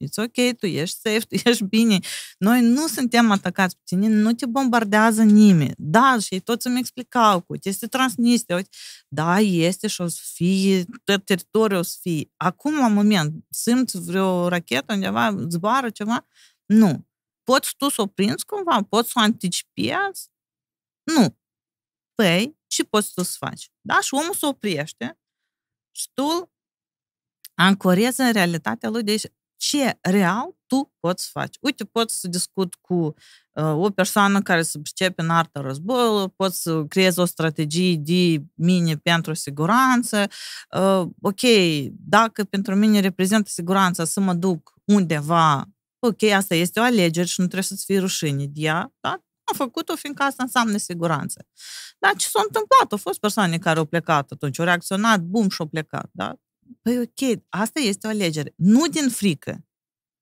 It's ok, tu ești safe, tu ești bine. Noi nu suntem atacați pe tine, nu te bombardează nimeni. Da, și ei toți îmi explicau că este transnistria, uite, da, este și o să fie, tot teritoriul o să fie. Acum, la moment, simt vreo rachetă undeva, zboară ceva? Nu. Poți tu să o prinzi cumva? Poți să o anticipezi? Nu. Păi, ce poți tu să faci? Da? Și omul se oprește și tu ancorezi în realitatea lui. Deci, ce real tu poți face. Uite, poți să discut cu uh, o persoană care se pricepe în artă războiului, poți să creezi o strategie de mine pentru siguranță. Uh, ok, dacă pentru mine reprezintă siguranța să mă duc undeva, ok, asta este o alegere și nu trebuie să-ți fie rușine de ea, da? Am făcut-o fiindcă asta înseamnă siguranță. Dar ce s-a întâmplat? Au fost persoane care au plecat atunci, au reacționat, bum, și au plecat, da? Păi ok, asta este o alegere. Nu din frică.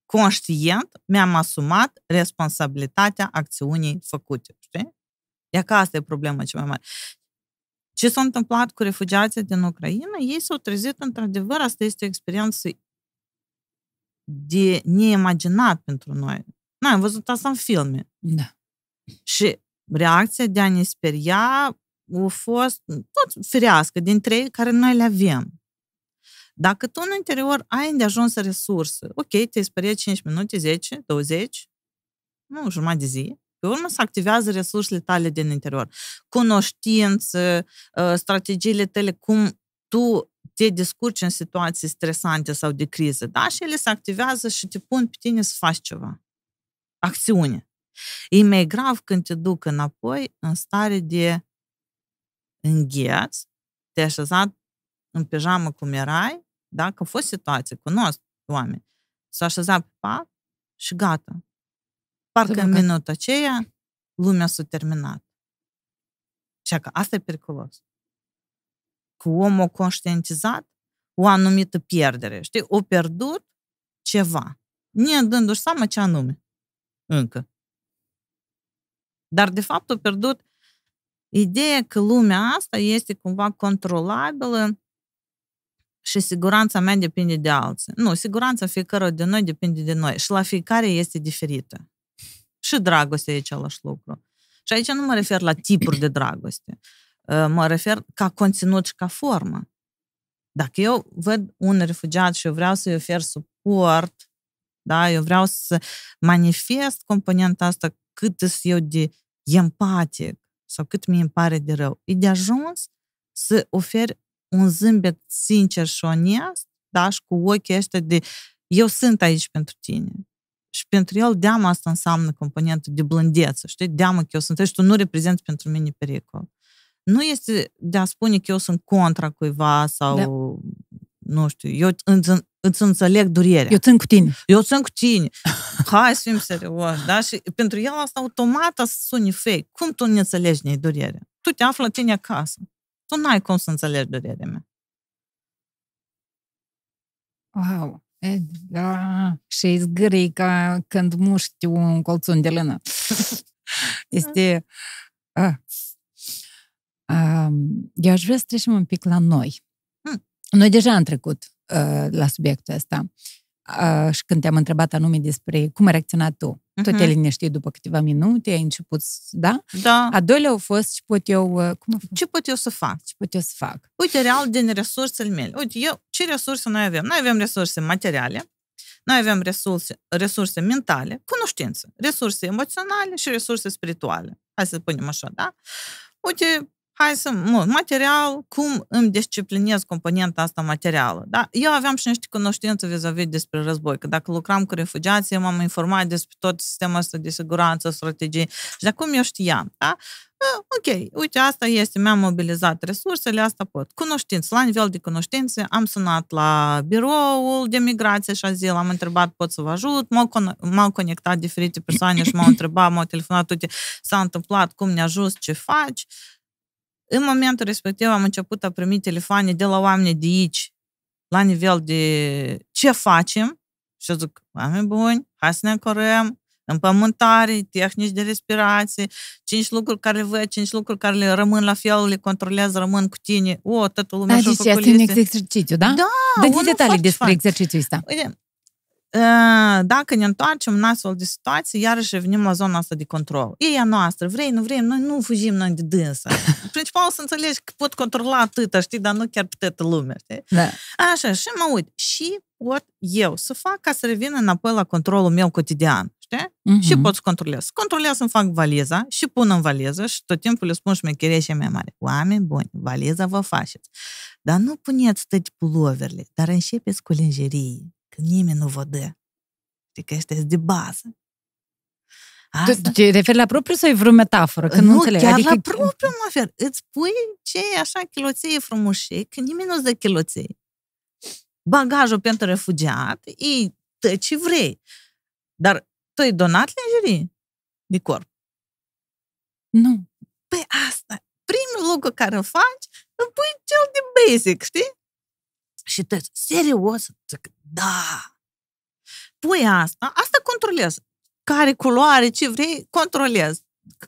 Conștient mi-am asumat responsabilitatea acțiunii făcute. Știi? E că asta e problema cea mai mare. Ce s-a întâmplat cu refugiații din Ucraina? Ei s-au trezit, într-adevăr, asta este o experiență de neimaginat pentru noi. Noi am văzut asta în filme. Da. Și reacția de a ne speria a fost tot firească dintre ei care noi le avem. Dacă tu în interior ai îndeajuns resurse, ok, te speriat 5 minute, 10, 20, nu, jumătate de zi, pe urmă se activează resursele tale din interior. Cunoștință, ă, strategiile tale, cum tu te descurci în situații stresante sau de criză, da? Și ele se activează și te pun pe tine să faci ceva. Acțiune. E mai grav când te duc înapoi în stare de îngheț, te-ai așezat în pijamă cum erai dacă a fost situație, cunosc oameni, s-a așezat pe pat și gata. Parcă în minutul aceea lumea s-a terminat. Și că asta e periculos. Că omul a conștientizat o anumită pierdere. Știi? O pierdut ceva. ne dându-și seama ce anume. Încă. Dar, de fapt, a pierdut ideea că lumea asta este cumva controlabilă și siguranța mea depinde de alții. Nu, siguranța fiecare de noi depinde de noi și la fiecare este diferită. Și dragostea e același lucru. Și aici nu mă refer la tipuri de dragoste. Mă refer ca conținut și ca formă. Dacă eu văd un refugiat și eu vreau să-i ofer suport, da, eu vreau să manifest componenta asta cât sunt eu de empatic sau cât mi îmi pare de rău. E de ajuns să oferi un zâmbet sincer și onest, da, și cu ochii ăștia de eu sunt aici pentru tine. Și pentru el deama asta înseamnă componentul de blândeță, știi? Deamă că eu sunt aici, tu nu reprezinți pentru mine pericol. Nu este de a spune că eu sunt contra cuiva sau, da. nu știu, eu îți, îți înțeleg durerea. Eu țin cu tine. Eu țin cu tine. Hai să fim serios, da? Și pentru el asta automat să suni fake. Cum tu nu înțelegi ne durerea? Tu te afli la tine acasă. Tu n-ai cum să înțelegi durerea mea. Wow! E, da. Și zgârii ca când muști un colțun de lână. este... Ah. Um, eu aș vrea să trecem un pic la noi. Hmm. Noi deja am trecut uh, la subiectul ăsta uh, și când te-am întrebat anume despre cum ai reacționat tu. Uh-huh. Tot te liniști după câteva minute, ai început, da? Da. A doilea au fost ce pot eu, cum a fost? Ce pot eu să fac? Ce pot eu să fac? Uite, real, din resursele mele. Uite, eu, ce resurse noi avem? Noi avem resurse materiale, noi avem resurse, resurse mentale, cunoștință, resurse emoționale și resurse spirituale. Hai să spunem așa, da? Uite, hai să, mă, material, cum îmi disciplinez componenta asta materială. Da? Eu aveam și niște cunoștințe vis-a-vis despre război, că dacă lucram cu refugiații, m-am informat despre tot sistemul ăsta de siguranță, strategii și de acum eu știam. Da? Ok, uite, asta este, mi-am mobilizat resursele, asta pot. Cunoștință, la nivel de cunoștințe, am sunat la biroul de migrație și azil, am întrebat, pot să vă ajut, m-au, con- m-au conectat diferite persoane și m-au întrebat, m-au telefonat, uite, s-a întâmplat, cum ne ajut, ce faci? În momentul respectiv am început a primi telefoane de la oameni de aici, la nivel de ce facem, și zic, oameni buni, hai să ne acurăm, împământare, tehnici de respirație, cinci lucruri care le văd, cinci lucruri care le rămân la fel, le controlează, rămân cu tine. O, toată lumea da, și-a deci este un exercițiu, da? Da, Dă detalii despre exercițiul ăsta. Uite, dacă ne întoarcem în astfel de situații, iarăși revenim la zona asta de control. E a noastră, vrei, nu vrei, noi nu fugim noi de dânsă. Principal să înțelegi că pot controla atâta, știi, dar nu chiar pe toată lumea, știi? Da. Așa, și mă uit, și pot eu să fac ca să revin înapoi la controlul meu cotidian, știi? Uh-huh. Și pot să controlez. Controlez să-mi fac valiza și pun în valiză și tot timpul le spun șmecherie și mea mare. Oameni buni, valiza vă faceți. Dar nu puneți toate puloverele, dar începeți cu lingerie că nimeni nu vă dă. Știi că este de bază. Asta... Tu te referi la propriu sau e vreo metaforă? Că nu, nu înțeleg. chiar adică... la propriu mă refer. Îți pui ce e așa chiloție frumușe, că nimeni nu-ți dă chiloție. Bagajul pentru refugiat e tă ce vrei. Dar tu ai donat lingerie de corp? Nu. Păi asta, primul lucru care îl faci, îl pui cel de basic, știi? Și te serios, zic, da. Pui asta, asta controlez. Care culoare, ce vrei, controlez.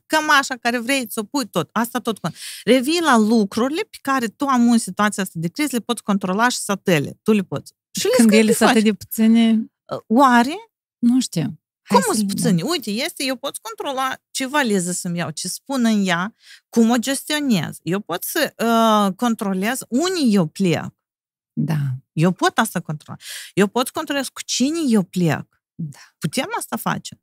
Cămașa care vrei să o pui tot. Asta tot. Revii la lucrurile pe care tu am în situația asta de criză, le poți controla și să tele. Tu le poți. Și Când ele sunt atât de puține... Oare? Nu știu. Cum sunt puțini? Uite, este, eu pot controla ce valiză să-mi iau, ce spun în ea, cum o gestionez. Eu pot să uh, controlez unii eu plec. Da. Eu pot asta controla. Eu pot controla cu cine eu plec. Da. Putem asta face.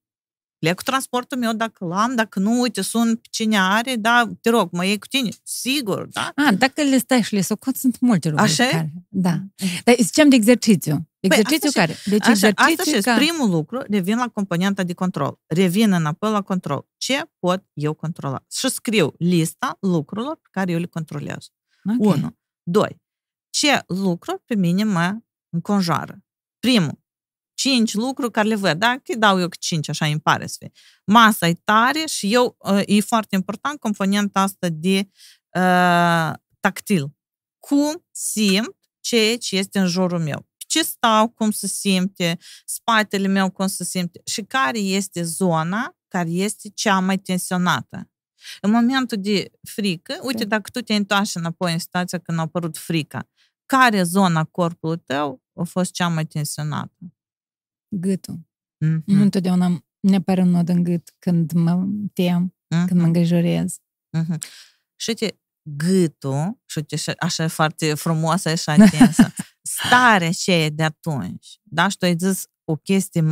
Plec cu transportul meu dacă l-am, dacă nu, uite, sun pe cine are, da, te rog, mă iei cu tine. Sigur, da? A, dacă le stai și le socoți, sunt multe lucruri. Așa care, Da. Dar ziceam de exercițiu. Exercițiu păi, care? Deci așa, exercițiu asta ca... primul lucru, revin la componenta de control. Revin înapoi la control. Ce pot eu controla? Și scriu lista lucrurilor pe care eu le controlez. Okay. Unu. Doi ce lucruri pe mine mă înconjoară. Primul, cinci lucruri care le văd, da? Că dau eu cinci, așa îmi pare să fie. Masa e tare și eu, ă, e foarte important componenta asta de uh, tactil. Cum simt ceea ce este în jurul meu. ce stau, cum se simte, spatele meu cum se simte și care este zona care este cea mai tensionată. În momentul de frică, uite, dacă tu te întoarci înapoi în situația când a apărut frica, care zona corpului tău a fost cea mai tensionată? Gâtul. Mm-hmm. Nu întotdeauna ne apare un nod în gât când mă tem, mm-hmm. când mă îngrijorez. Mm-hmm. Și uite, gâtul, și uite, așa e foarte frumoasă, așa intensă, starea aceea de atunci, da? Și tu ai zis o chestie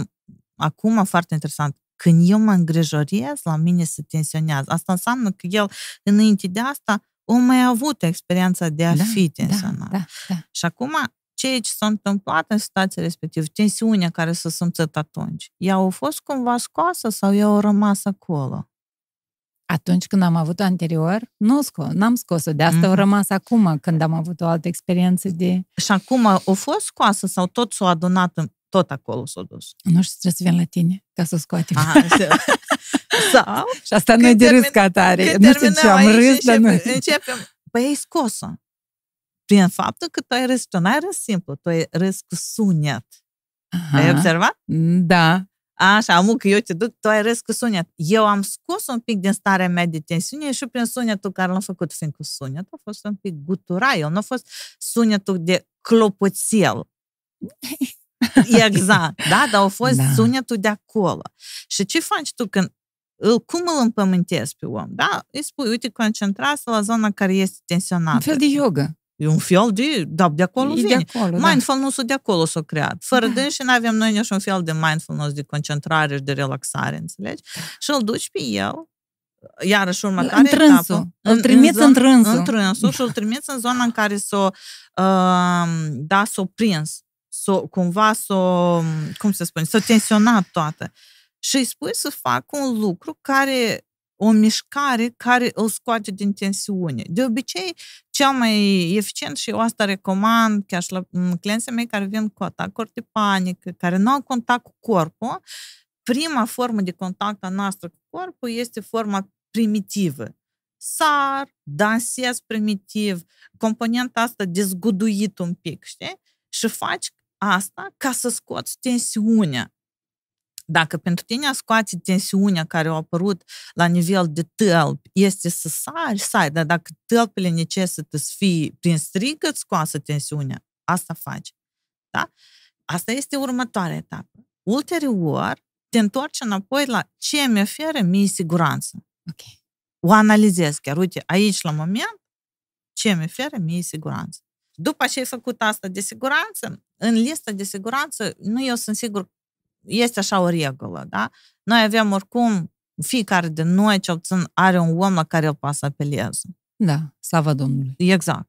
acum foarte interesant. Când eu mă îngrijorez, la mine se tensionează. Asta înseamnă că el, înainte de asta, o mai avut experiența de a da, fi da, tensionat. Da, da, da. Și acum, ceea ce s-a întâmplat în situația respectivă, tensiunea care s-a simțit atunci, ea a fost cumva scoasă sau ea a rămas acolo? Atunci când am avut anterior, nu scos, n-am scos-o. De asta mm-hmm. a rămas acum, când am avut o altă experiență de... Și acum a fost scoasă sau tot s-a adunat în tot acolo s-a dus. Nu știu, trebuie să vin la tine ca să o scoatem. Aha, sau? și asta nu e de râs ca tare. Nu știu ce, am râs, dar nu. Începem. Păi ai scos-o. Prin faptul că tu ai râs, tu n-ai râs simplu, tu ai râs cu sunet. Aha. Ai observat? Da. Așa, amu că eu te duc, tu ai râs cu sunet. Eu am scos un pic din starea mea de tensiune și prin sunetul care l-am făcut, fiindcă sunetul a fost un pic guturai, el nu a fost sunetul de clopoțel. Exact, da, dar au fost da. sunetul de acolo. Și ce faci tu când îl, cum îl împământezi pe om? Da, îi spui, uite, concentrează la zona care este tensionată. Un fel de yoga. E un fel de, da, de acolo e vine. De acolo, Mindfulness-ul da. de acolo s-a creat. Fără da. și nu avem noi niciun fel de mindfulness, de concentrare și de relaxare, înțelegi? Și îl duci pe el, iarăși următoarea întrânsul. etapă. Îl trimiți în, în trânsul. În trânsul și îl trimiți în zona în care s-o, uh, da, s-o prins s-o, cumva s-o, cum să spun, s-o tensionat toată. Și îi spui să facă un lucru care, o mișcare care îl scoate din tensiune. De obicei, cel mai eficient și eu asta recomand chiar și la clienții mei care vin cu atacuri de panică, care nu au contact cu corpul, prima formă de contact a noastră cu corpul este forma primitivă. Sar, dansez primitiv, componenta asta dezguduit un pic, știi? Și faci asta ca să scoți tensiunea. Dacă pentru tine a scoate tensiunea care a apărut la nivel de tălpi este să sari, sari, dar dacă tălpile necesită să fie prin strigă scoasă tensiunea, asta faci. Da? Asta este următoarea etapă. Ulterior, te întorci înapoi la ce mi oferă mie siguranță. Okay. O analizezi chiar. Uite, aici la moment, ce mi oferă mie siguranță. După ce ai făcut asta de siguranță, în lista de siguranță, nu eu sunt sigur, este așa o regulă, da? Noi avem oricum, fiecare de noi, cel puțin, are un om la care el poate să apeleze. Da, slavă Domnului. Exact.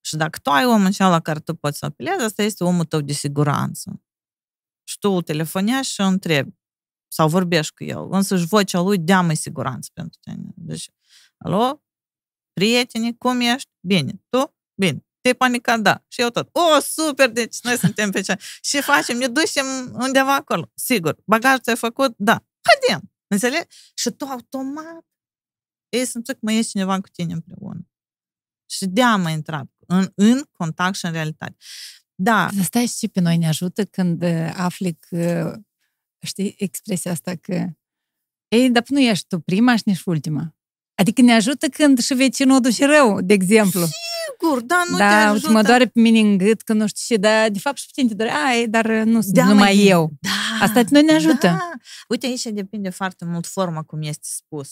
Și dacă tu ai omul acela la care tu poți să apelezi, asta este omul tău de siguranță. Și tu îl telefonezi și îl întrebi sau vorbești cu el. Însăși vocea lui dea mai siguranță pentru tine. Deci, alo, prieteni, cum ești? Bine. Tu? Bine. Te panicat, da. Și eu tot. O, super, deci noi suntem pe cea. Și facem, ne ducem undeva acolo. Sigur. Bagajul ți-ai făcut? Da. Haidem. Înțelegi? Și tu automat ei simți că mai e cineva cu tine împreună. Și de-a am intrat în, în contact și în realitate. Da. Asta și pe noi ne ajută când uh, afli că, știi, expresia asta că ei, dar nu ești tu prima și nici ultima. Adică ne ajută când și vecinul duce rău, de exemplu. Sigur, da, nu da, te ajută. mă doare pe mine în gât, că nu știu ce, dar de fapt și pe tine te doare, ai, dar nu sunt da, numai eu. Da, Asta noi ne ajută. Da. Uite, aici depinde foarte mult forma cum este spus.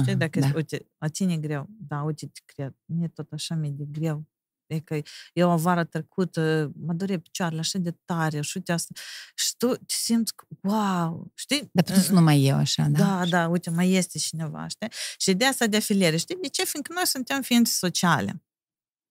Știi, Aha, dacă, da. uite, la tine greu, da, uite, te cred, mie tot așa mi-e de greu. E că eu o vară trecută mă dore picioarele așa de tare și uite asta. Și tu te simți, wow, știi? Dar plus nu mai eu așa, da? Da, da, uite, mai este cineva, știi? Și ideea asta de afiliere, știi? De ce? Fiindcă noi suntem ființe sociale.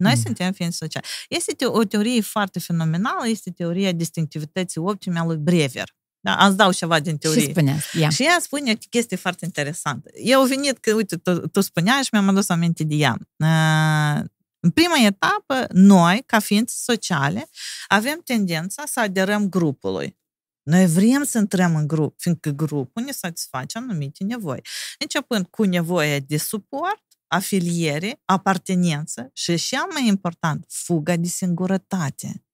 Noi mm. suntem ființe sociale. Este o teorie foarte fenomenală, este teoria distinctivității optime a lui Brever. Da, îți dau ceva din teorie. Și spunea, yeah. Și ea spune o chestie foarte interesantă. Eu venit că, uite, tu, tu spuneai și mi-am adus aminte de ea. Uh, în prima etapă, noi, ca ființe sociale, avem tendința să aderăm grupului. Noi vrem să intrăm în grup, fiindcă grupul ne satisface anumite nevoi. Începând cu nevoia de suport, afiliere, apartenență și, cel mai important, fuga de singurătate.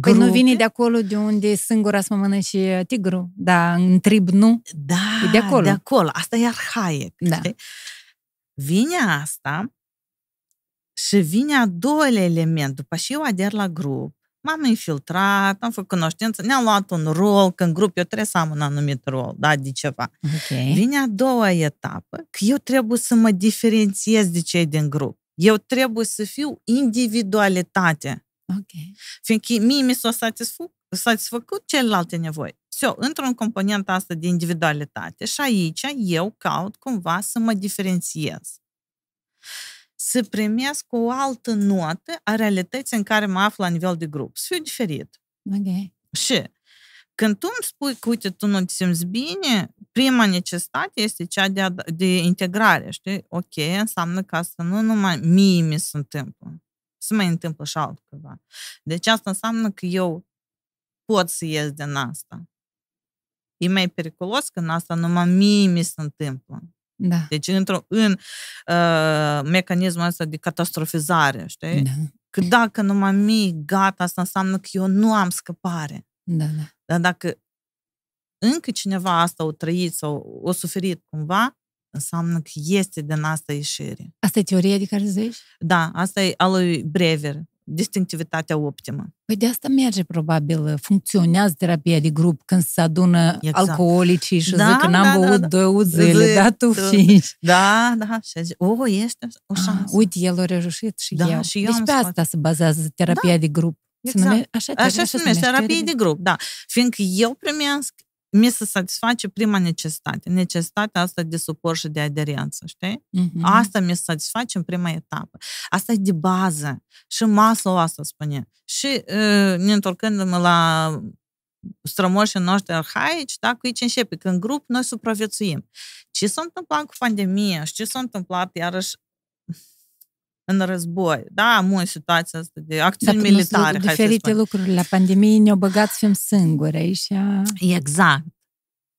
Păi nu vine de acolo de unde singura să mă mănânce tigru, dar în trib nu. Da, e de acolo. de acolo. Asta e arhaic. Da. Știi? Vine asta și vine a doilea element. După și eu ader la grup, m-am infiltrat, am făcut cunoștință, ne-am luat un rol, că în grup eu trebuie să am un anumit rol, da, de ceva. Okay. Vine a doua etapă, că eu trebuie să mă diferențiez de cei din grup. Eu trebuie să fiu individualitate. Ok. Fiindcă mie mi s-a satisfăcut, satisfăcut celelalte nevoi. So, într-un component asta de individualitate și aici eu caut cumva să mă diferențiez. Să primesc o altă notă a realității în care mă aflu la nivel de grup. Să fiu diferit. Ok. Și când tu îmi spui că, uite, tu nu te simți bine, prima necesitate este cea de, ad- de integrare, știi? Ok, înseamnă că asta nu numai mie mi se întâmplă, se mai întâmplă și altcuiva. Deci asta înseamnă că eu pot să ies din asta. E mai periculos când asta numai mie mi se întâmplă. Da. Deci într-un în uh, mecanismul ăsta de catastrofizare, știi? Da. Că dacă numai mie, gata, asta înseamnă că eu nu am scăpare. Da, da. Dar dacă încă cineva asta o trăit sau o suferit cumva, înseamnă că este din asta ieșire. Asta e teoria de care zici? Da, asta e a lui Brever, distinctivitatea optimă. Păi de asta merge probabil, funcționează terapia de grup când se adună Exact. alcoolicii și Da, zic că n-am da, da, băut da. două zile, Zi, da, tu tu. cinci. Da, da, și zice, o, este o Ah, șansă. uite, el a reușit și Da, eu. și eu deci am pe spus. asta se bazează terapia de grup. Se Exact. nume- așa, Așa se numește, terapie de grup, da. Fiindcă eu primesc, mi se satisface prima necesitate, necesitatea asta de suport și de aderență, știi? Mhm. Asta mi se satisface în prima etapă. Asta e de bază. Și Maslow asta spune. Și uh, ne întorcându-mă la strămoșii noștri arhaici, da, cu aici începe, că în grup noi supraviețuim. Ce s-a întâmplat cu pandemia și ce s-a întâmplat iarăși în război, da, am o situație asta de acțiuni Dacă nu militare, sunt hai să diferite spunem. lucruri la pandemie, ne-au băgat să fim singuri aici. Exact.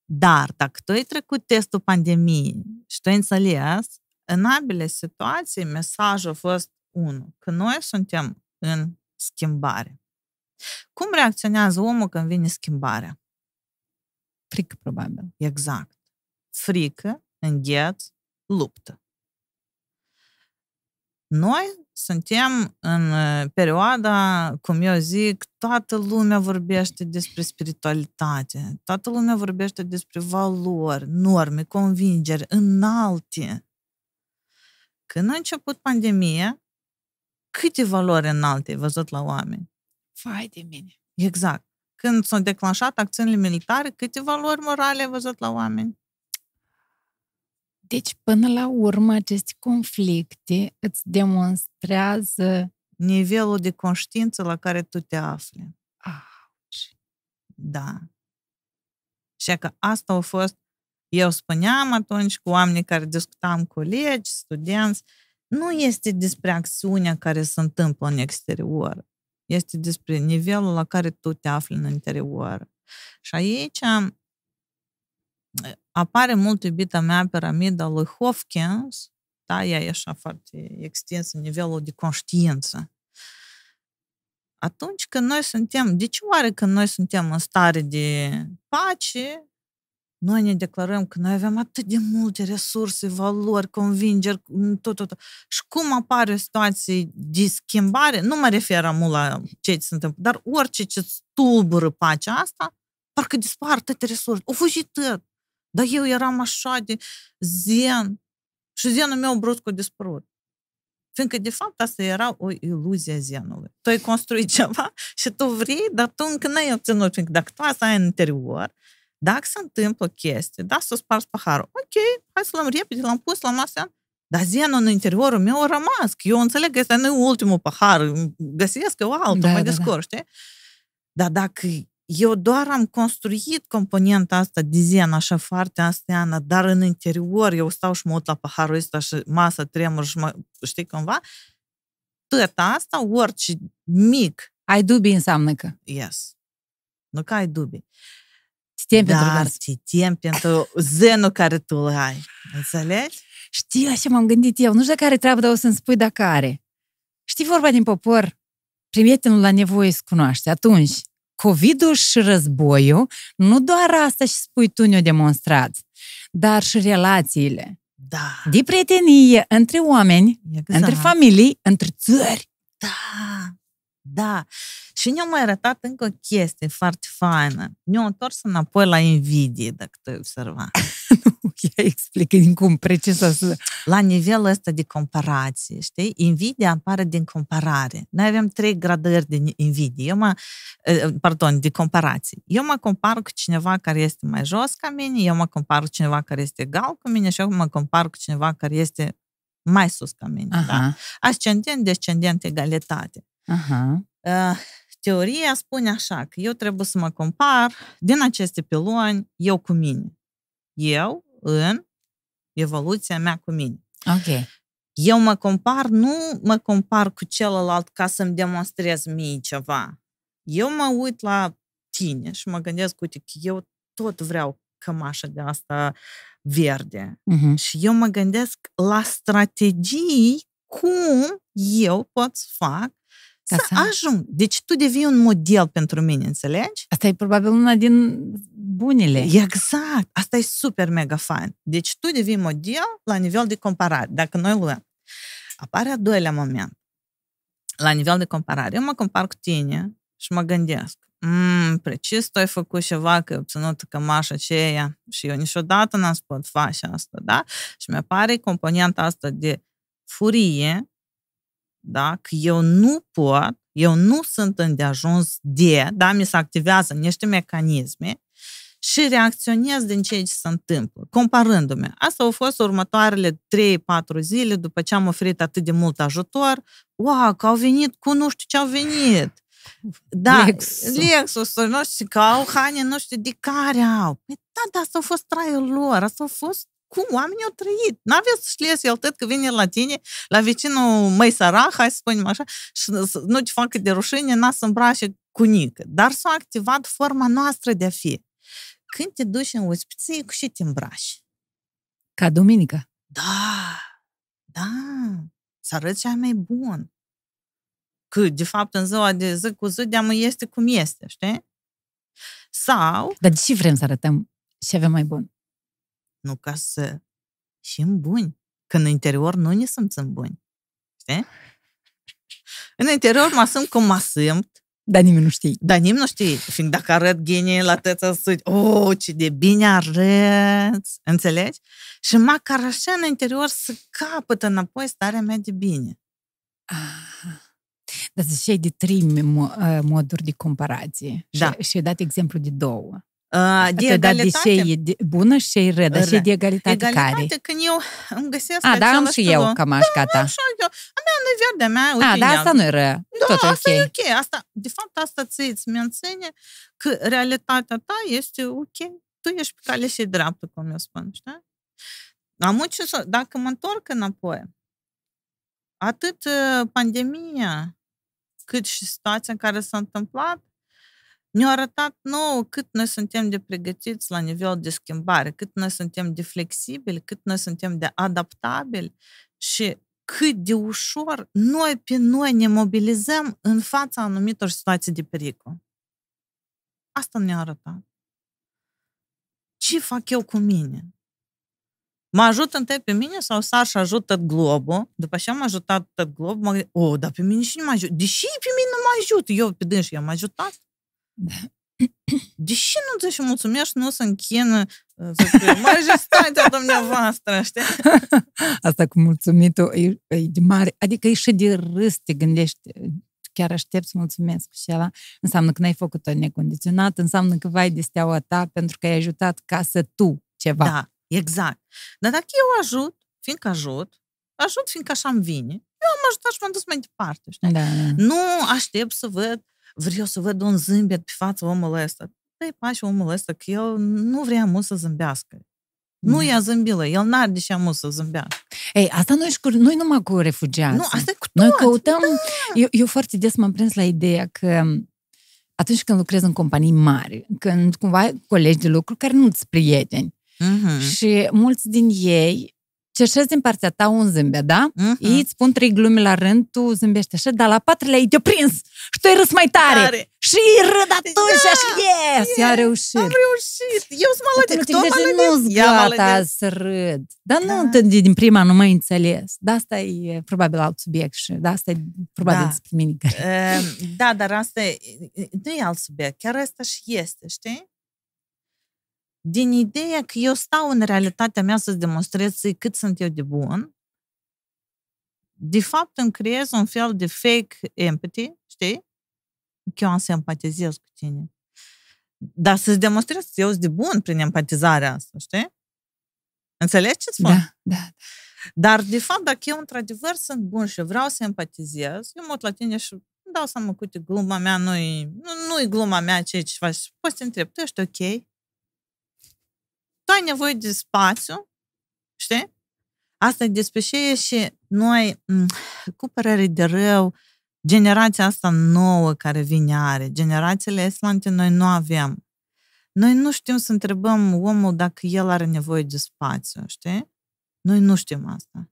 Dar dacă tu ai trecut testul pandemiei și tu ai înțeles, în ambele situații mesajul a fost unul, că noi suntem în schimbare. Cum reacționează omul când vine schimbarea? Frică, probabil. Exact. Frică, îngheț, luptă. Noi suntem în uh, perioada, cum eu zic, toată lumea vorbește despre spiritualitate, toată lumea vorbește despre valori, norme, convingeri înalte. Când a început pandemia, câte valori înalte ai văzut la oameni? Vai de mine. Exact. Când s-au declanșat acțiunile militare, câte valori morale ai văzut la oameni? Deci, până la urmă, aceste conflicte îți demonstrează Nivelul de conștiință la care tu te afli. Auci. Da. Și că asta a fost, eu spuneam atunci cu oamenii care discutam, colegi, studenți, nu este despre acțiunea care se întâmplă în exterior. Este despre nivelul la care tu te afli în interior. Și aici apare mult iubita mea piramida lui Hopkins, da, ea e așa foarte extinsă, nivelul de conștiință. Atunci când noi suntem, de ce oare când noi suntem în stare de pace, noi ne declarăm că noi avem atât de multe resurse, valori, convingeri, tot, tot, tot. Și cum apare o situație de schimbare, nu mă refer mult la ce se întâmplă, dar orice ce tulbură pacea asta, parcă dispar toate resurse. O fugit tot. Dar eu eram așa de zen și zenul meu brusc a dispărut. Fiindcă, de fapt, asta era o iluzie a zenului. Tu ai construit ceva și tu vrei, dar tu încă n-ai obținut. Fiindcă dacă tu asta ai în interior, dacă se întâmplă chestii, da, să spargi paharul, ok, hai să luăm repede, l-am pus la masă, dar zenul în interiorul meu a rămas, că eu înțeleg că ăsta nu e ultimul pahar, găsesc eu altul, Da, mai da, descurc, știi? Dar dacă eu doar am construit componenta asta de zen așa foarte asteană, dar în interior eu stau și mă uit la paharul ăsta și masa tremur și mă, știi cumva, tot asta, orice mic, Ai dubii înseamnă că. yes, nu că ai dubii, Ți pentru dar vers. ți tem pentru zenul care tu îl ai, înțelegi? Știi, așa m-am gândit eu. Nu știu dacă are treabă, dar o să-mi spui dacă are. Știi vorba din popor? prietenul la nevoie să cunoaște. Atunci, COVID-ul și războiul, nu doar asta și spui tu ne-o demonstrați, dar și relațiile. Da. De prietenie între oameni, exact. între familii, între țări. Da, da. Și ne-au mai arătat încă o chestie foarte faină. Ne-au întors înapoi la invidie, dacă tu ai observat. nu, ea explică din cum precis să... La nivelul ăsta de comparație, știi? Invidia apare din comparare. Noi avem trei gradări de invidie. Eu mă, pardon, de comparație. Eu mă compar cu cineva care este mai jos ca mine, eu mă compar cu cineva care este egal cu mine și eu mă compar cu cineva care este mai sus ca mine. Aha. Da? Ascendent, descendent, egalitate. Aha. Uh, teoria spune așa, că eu trebuie să mă compar din aceste piloni eu cu mine. Eu în evoluția mea cu mine. Ok. Eu mă compar, nu mă compar cu celălalt ca să-mi demonstrez mie ceva. Eu mă uit la tine și mă gândesc, uite, că eu tot vreau cămașa de asta verde. Uh-huh. Și eu mă gândesc la strategii cum eu pot să fac ca să, să ajung. Deci tu devii un model pentru mine, înțelegi? Asta e probabil una din bunele. Exact. Asta e super mega fain. Deci tu devii model la nivel de comparare. Dacă noi luăm. Apare a doilea moment. La nivel de comparare. Eu mă compar cu tine și mă gândesc. Mm, precis tu ai făcut ceva că ai obținut cămașa aceea și eu niciodată n-am să pot face asta, da? Și mi-apare componenta asta de furie da? că eu nu pot, eu nu sunt îndeajuns de, da, mi se activează niște mecanisme și reacționez din ceea ce se întâmplă, comparându-mi. Asta au fost următoarele 3-4 zile după ce am oferit atât de mult ajutor. Wow, că au venit cu nu știu ce au venit. Da, Lexus, Lexus nu știu, că au haine nu știu de care au. Păi da, da, asta a fost traiul lor, asta a fost cum oamenii au trăit. N-aveți șles el tot că vine la tine, la vecinul mai sărac, hai să spunem așa, și nu te facă de rușine, n-a să îmbrace cu nică. Dar s-a activat forma noastră de a fi. Când te duci în ospiție, cu ce te îmbraci? Ca duminică. Da, da, să arăți cea mai bun. Că, de fapt, în ziua de zi cu zi, de este cum este, știi? Sau... Dar de ce vrem să arătăm ce avem mai bun? Nu ca să în buni. Că în interior nu ne simțim buni. Știi? În interior mă simt cum mă simt. Dar nimeni nu știe. Dar nimeni nu știe. Fiind dacă arăt genie la tăța să oh, ce de bine arăți. Înțelegi? Și măcar așa în interior să capătă înapoi starea mea de bine. Ah. Dar ziceai de trei moduri de comparație. Da. Și, și ai dat exemplu de două. Uh, de egalitate. De ce e bună și ce e rea, dar și de egalitate, egalitate care? când eu îmi găsesc A, da, am și eu camașca ta. Da, așa eu. A mea nu e verde, a mea, uite, A, da, asta nu e rea. Da, Tot asta okay. e ok. Asta, de fapt, asta ți îți menține că realitatea ta este ok. Tu ești pe cale și dreaptă, cum eu spun, știi? Am ce să, dacă mă întorc înapoi, atât pandemia, cât și situația în care s-a întâmplat, ne-a arătat nou cât noi suntem de pregătiți la nivel de schimbare, cât noi suntem de flexibili, cât noi suntem de adaptabili și cât de ușor noi pe noi ne mobilizăm în fața anumitor situații de pericol. Asta ne-a arătat. Ce fac eu cu mine? Mă ajută întâi pe mine sau sar și ajut tot globul? După ce am ajutat tot globul, mă gândesc, oh, dar pe mine și nu mă ajută. Deși pe mine nu mă ajută, eu pe dânsi am ajutat. Deși nu ți și mulțumești, nu se închină majestatea dumneavoastră, știi? Asta cu mulțumitul e, e de mare, adică e și de râs, te gândești, chiar aștept să mulțumesc și ăla înseamnă că n-ai făcut-o necondiționat, înseamnă că vai de steaua ta pentru că ai ajutat ca să tu ceva. Da, exact. Dar dacă eu ajut, fiindcă ajut, ajut fiindcă așa îmi vine, eu am ajutat și m-am dus mai departe, știi? Da, da. Nu aștept să văd vreau să văd un zâmbet pe fața omului ăsta. Dă-i pași omul ăsta că el nu vrea mult să zâmbească. Nu mm. i-a zâmbilă, el n-are de ce mult să zâmbească. Ei, asta nu e cu, noi numai cu refugiați. Nu, asta e cu Noi căutăm, da. eu, eu foarte des m-am prins la ideea că atunci când lucrezi în companii mari, când cumva ai colegi de lucru care nu-ți prieteni, mm-hmm. și mulți din ei cerșezi în partea ta un zâmbet, da? Mm-hmm. Ei îți spun trei glume la rând, tu zâmbești așa, dar la patrulea ei te-a prins și tu ai râs mai tare. tare. Și râd atunci da, și yes, yes, a reușit. Am reușit. Eu sunt maladic, tu nu-ți gata să râd. Dar da. nu din prima nu mai înțeles. Da, asta e probabil alt subiect și da, asta e probabil da. despre mine. Ehm, da, dar asta e, nu e alt subiect. Chiar asta și este, știi? Din ideea că eu stau în realitatea mea să-ți demonstrez cât sunt eu de bun, de fapt îmi creez un fel de fake empathy, știi? Că eu am să empatizez cu tine. Dar să-ți demonstrez că eu sunt de bun prin empatizarea asta, știi? Înțelegi ce spun? Da, da. Dar, de fapt, dacă eu într-adevăr sunt bun și vreau să empatizez, eu mă uit la tine și îmi dau seama că, uite, gluma mea nu-i, nu, nu-i gluma mea ce ce faci. Poți să te întreb, tu ești ok? Tu ai nevoie de spațiu, știi? Asta e despre ce și noi, cu părere de rău, generația asta nouă care vine are, generațiile eslante noi nu avem. Noi nu știm să întrebăm omul dacă el are nevoie de spațiu, știi? Noi nu știm asta.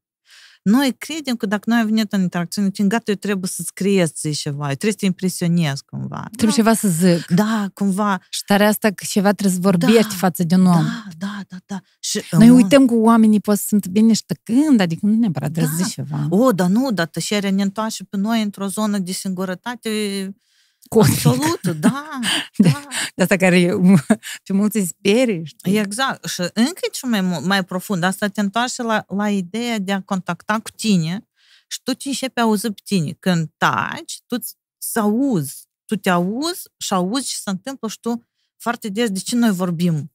Noi credem că dacă noi ai venit în interacțiune, tin gata, eu trebuie să scrieți ceva, eu trebuie să te impresionez cumva. Trebuie da? ceva să zic. Da, cumva. Și tare asta că ceva trebuie să vorbești da, față de un om. Da, da, da, da. Și, noi um, uităm că oamenii pot să sunt bine când, adică nu neapărat trebuie da. să zici ceva. O, dar nu, dar tășerea ne întoarce pe noi într-o zonă de singurătate Absolut, da, da. De asta care pe mulți îi sperie, știi? Exact. Și încă ce mai, mai profund, asta te întoarce la, la ideea de a contacta cu tine și tu te începi a auzi pe tine. Când taci, tu să auzi. Tu te auzi și auzi ce se întâmplă și tu foarte des de ce noi vorbim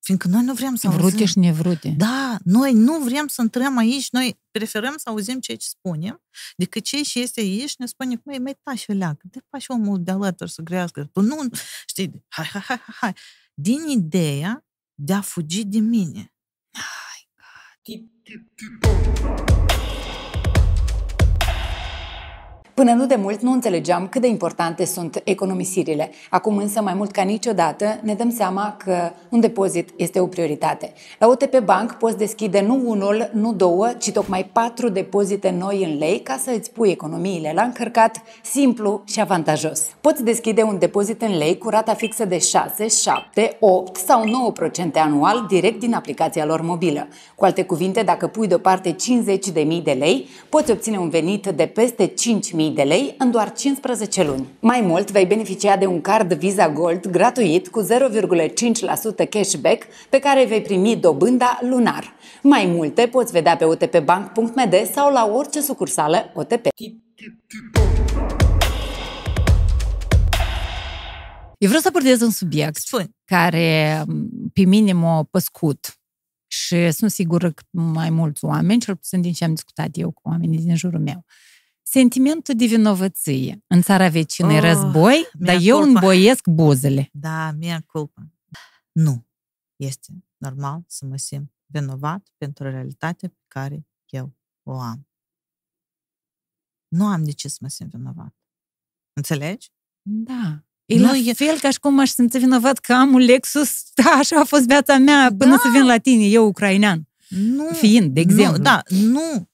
Fiindcă noi nu vrem să Vrute auzim. și nevrute. Da, noi nu vrem să intrăm aici, noi preferăm să auzim ceea ce spunem, decât cei ce este aici ne spune, măi, mai tași o leacă, de faci omul de alături să grească. Tu nu, știi, hai, hai, hai, hai. Din ideea de a fugi de mine. Hai, God. Până nu de mult nu înțelegeam cât de importante sunt economisirile. Acum însă, mai mult ca niciodată, ne dăm seama că un depozit este o prioritate. La OTP Bank poți deschide nu unul, nu două, ci tocmai patru depozite noi în lei ca să îți pui economiile la încărcat, simplu și avantajos. Poți deschide un depozit în lei cu rata fixă de 6, 7, 8 sau 9% anual direct din aplicația lor mobilă. Cu alte cuvinte, dacă pui deoparte 50.000 de lei, poți obține un venit de peste 5.000 de lei în doar 15 luni. Mai mult, vei beneficia de un card Visa Gold gratuit cu 0,5% cashback pe care vei primi dobânda lunar. Mai multe poți vedea pe otpbank.md sau la orice sucursală OTP. Eu vreau să abordez un subiect Spune. care pe mine m-a păscut și sunt sigură că mai mulți oameni, cel puțin din ce am discutat eu cu oamenii din jurul meu, sentimentul de vinovăție. În țara vecină oh, război, dar eu culpa. îmboiesc buzele. Da, mi-a culpa. Nu. Este normal să mă simt vinovat pentru realitatea pe care eu o am. Nu am de ce să mă simt vinovat. Înțelegi? Da. E nu la e... fel ca și cum aș simți vinovat că am un Lexus, da, așa a fost viața mea până da. să vin la tine, eu ucrainean. Nu, Fiind, de exemplu. Nu, da, nu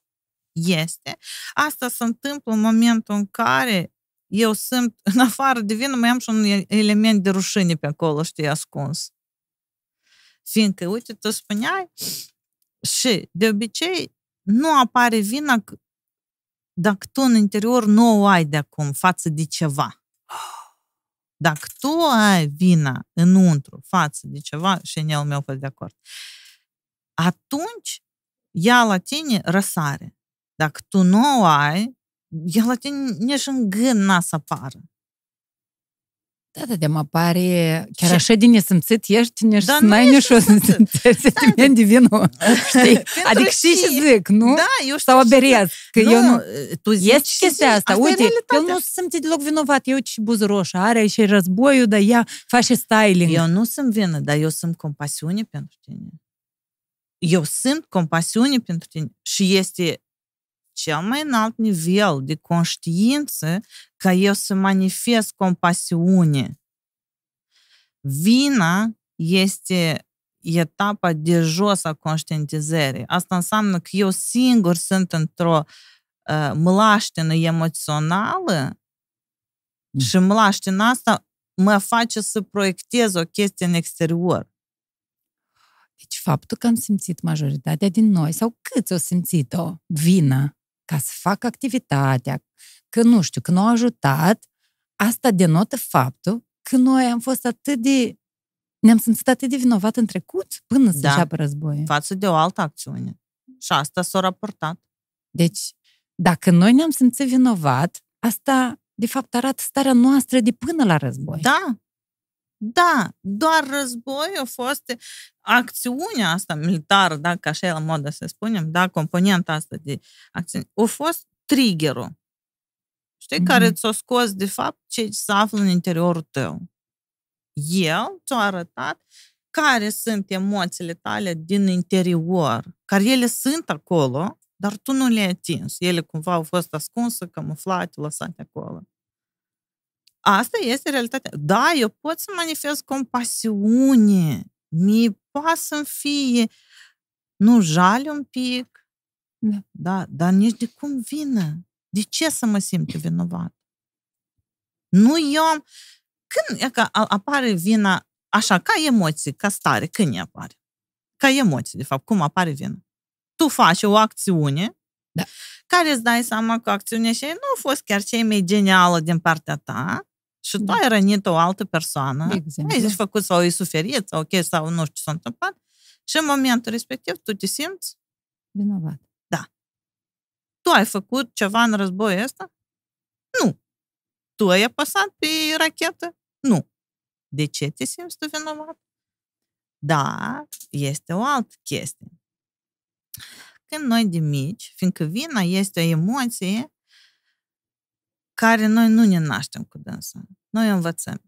este. Asta se întâmplă în momentul în care eu sunt, în afară de vină, mai am și un element de rușine pe acolo, știi, ascuns. Fiindcă, uite, tu spuneai, și de obicei nu apare vina dacă tu în interior nu o ai de acum față de ceva. Dacă tu ai vina înăuntru față de ceva, și în el meu fost de acord, atunci ea la tine răsare. Dacă tu nu o ai, el la tine nici în gând n-a să apară. Da, da, de mă pare chiar și... așa de nesimțit ești, nici da, n-ai nici o sentiment de vină, știi? Adică știi ce zic, nu? Da, eu știu. Sau aberez, că nu, eu nu... Tu zici Ești chestia asta, asta uite, el nu se simte deloc vinovat, eu și buză roșă, are și războiul, dar ea face styling. Eu nu sunt vină, dar eu sunt compasiune pentru tine. Eu sunt compasiune pentru tine și este cel mai înalt nivel de conștiință ca eu să manifest compasiune. Vina este etapa de jos a conștientizării. Asta înseamnă că eu singur sunt într-o uh, mlaștină emoțională mm. și mlaștina asta mă face să proiectez o chestie în exterior. Deci faptul că am simțit majoritatea din noi, sau câți au simțit-o, vină, ca să fac activitatea, că nu știu, că nu au ajutat, asta denotă faptul că noi am fost atât de ne-am simțit atât de vinovat în trecut până să da. înceapă războiul. Față de o altă acțiune. Și asta s-a raportat. Deci, dacă noi ne-am simțit vinovat, asta, de fapt, arată starea noastră de până la război. Da. Da, doar război a fost acțiunea asta militară, dacă așa e la modă să spunem, da, componenta asta de acțiune, a fost triggerul. Știi, mm-hmm. care ți-a scos, de fapt, ce se află în interiorul tău el ți-a arătat care sunt emoțiile tale din interior, care ele sunt acolo, dar tu nu le-ai atins. Ele cumva au fost ascunse, camuflate, lăsate acolo. Asta este realitatea. Da, eu pot să manifest compasiune. Mi poate să fie, nu jale un pic, da. da, dar nici de cum vină. De ce să mă simt vinovat? Nu eu am, când e că apare vina așa, ca emoție, ca stare, când apare? Ca emoție, de fapt, cum apare vina? Tu faci o acțiune da. care îți dai seama că acțiunea și nu a fost chiar cea mai genială din partea ta și tu da. ai rănit o altă persoană, ai zis făcut sau ai suferit sau ok, sau nu știu ce s-a întâmplat și în momentul respectiv tu te simți vinovat. Da. Tu ai făcut ceva în războiul ăsta? Nu. Tu ai apăsat pe rachetă? Nu. De ce te simți tu vinovat? Da, este o altă chestie. Când noi de mici, fiindcă vina este o emoție care noi nu ne naștem cu dânsa. Noi învățăm.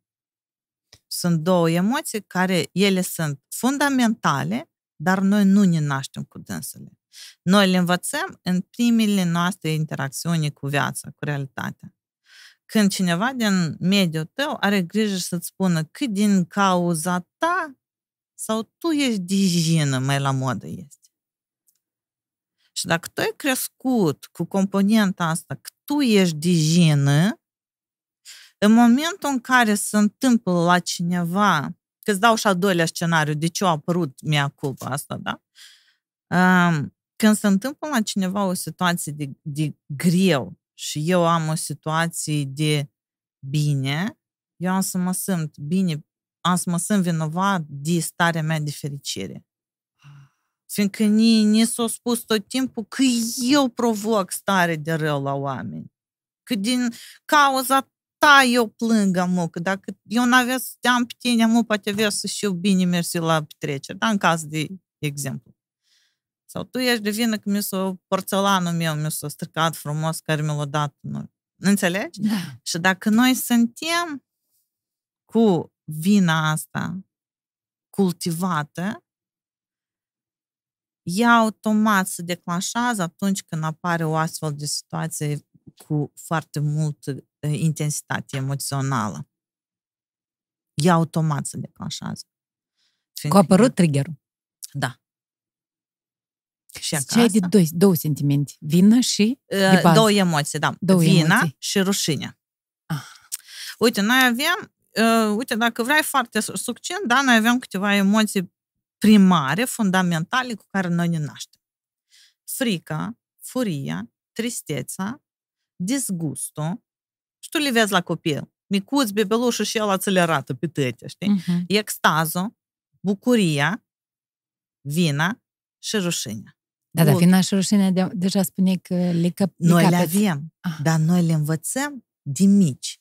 Sunt două emoții care ele sunt fundamentale, dar noi nu ne naștem cu dânsele. Noi le învățăm în primele noastre interacțiuni cu viața, cu realitatea când cineva din mediul tău are grijă să-ți spună că din cauza ta sau tu ești dijină, mai la modă este. Și dacă tu ai crescut cu componenta asta că tu ești dijină, în momentul în care se întâmplă la cineva, că îți dau și al doilea scenariu, de ce a apărut mea culpa asta, da? Când se întâmplă la cineva o situație de, de greu, și eu am o situație de bine, eu am să mă simt bine, am să mă simt vinovat de starea mea de fericire. Fiindcă ni, ni s-a spus tot timpul că eu provoc stare de rău la oameni. Că din cauza ta eu plâng, amu, că dacă eu n-avea să te am pe tine, amu, poate avea să știu bine mersi la petrecere. Da, în caz de exemplu. Sau tu ești de vină că mi s-a porțelanul meu, mi s-a stricat frumos care mi l-a dat. Nu. Înțelegi? Da. Și dacă noi suntem cu vina asta cultivată, ea automat se declanșează atunci când apare o astfel de situație cu foarte multă intensitate emoțională. Ea automat se declanșează. Cu a apărut triggerul. Da. Și acasă. Ce ai de doi, două sentimente? Vină și de bază. Două emoții, da. Două Vina emoții. și rușine. Ah. Uite, noi avem, uh, uite, dacă vrei foarte succint, da, noi avem câteva emoții primare, fundamentale, cu care noi ne naștem. Frica, furia, tristețea, disgustul, și tu le vezi la copil. Micuț, bebelușul și el ți le arată pe tăte, știi? Uh-huh. Extazul, bucuria, vina și rușinea. Da, dar vina și rușinea de, deja spune că le cap. Noi le avem, ah. dar noi le învățăm de mici.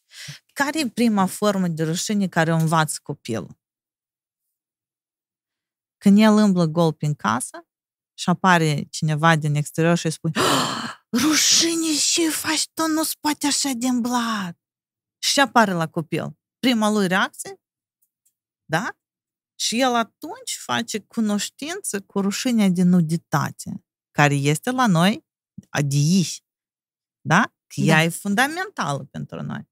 Care e prima formă de rușine care o învață copilul? Când el îmblă gol prin casă și apare cineva din exterior și îi spune oh, rușine, ce faci tu? Nu-ți poate așa de îmblat. Și apare la copil. Prima lui reacție, da? Și el atunci face cunoștință cu rușinea de nuditate care este la noi de aici. Da? Că da. ea e fundamentală pentru noi.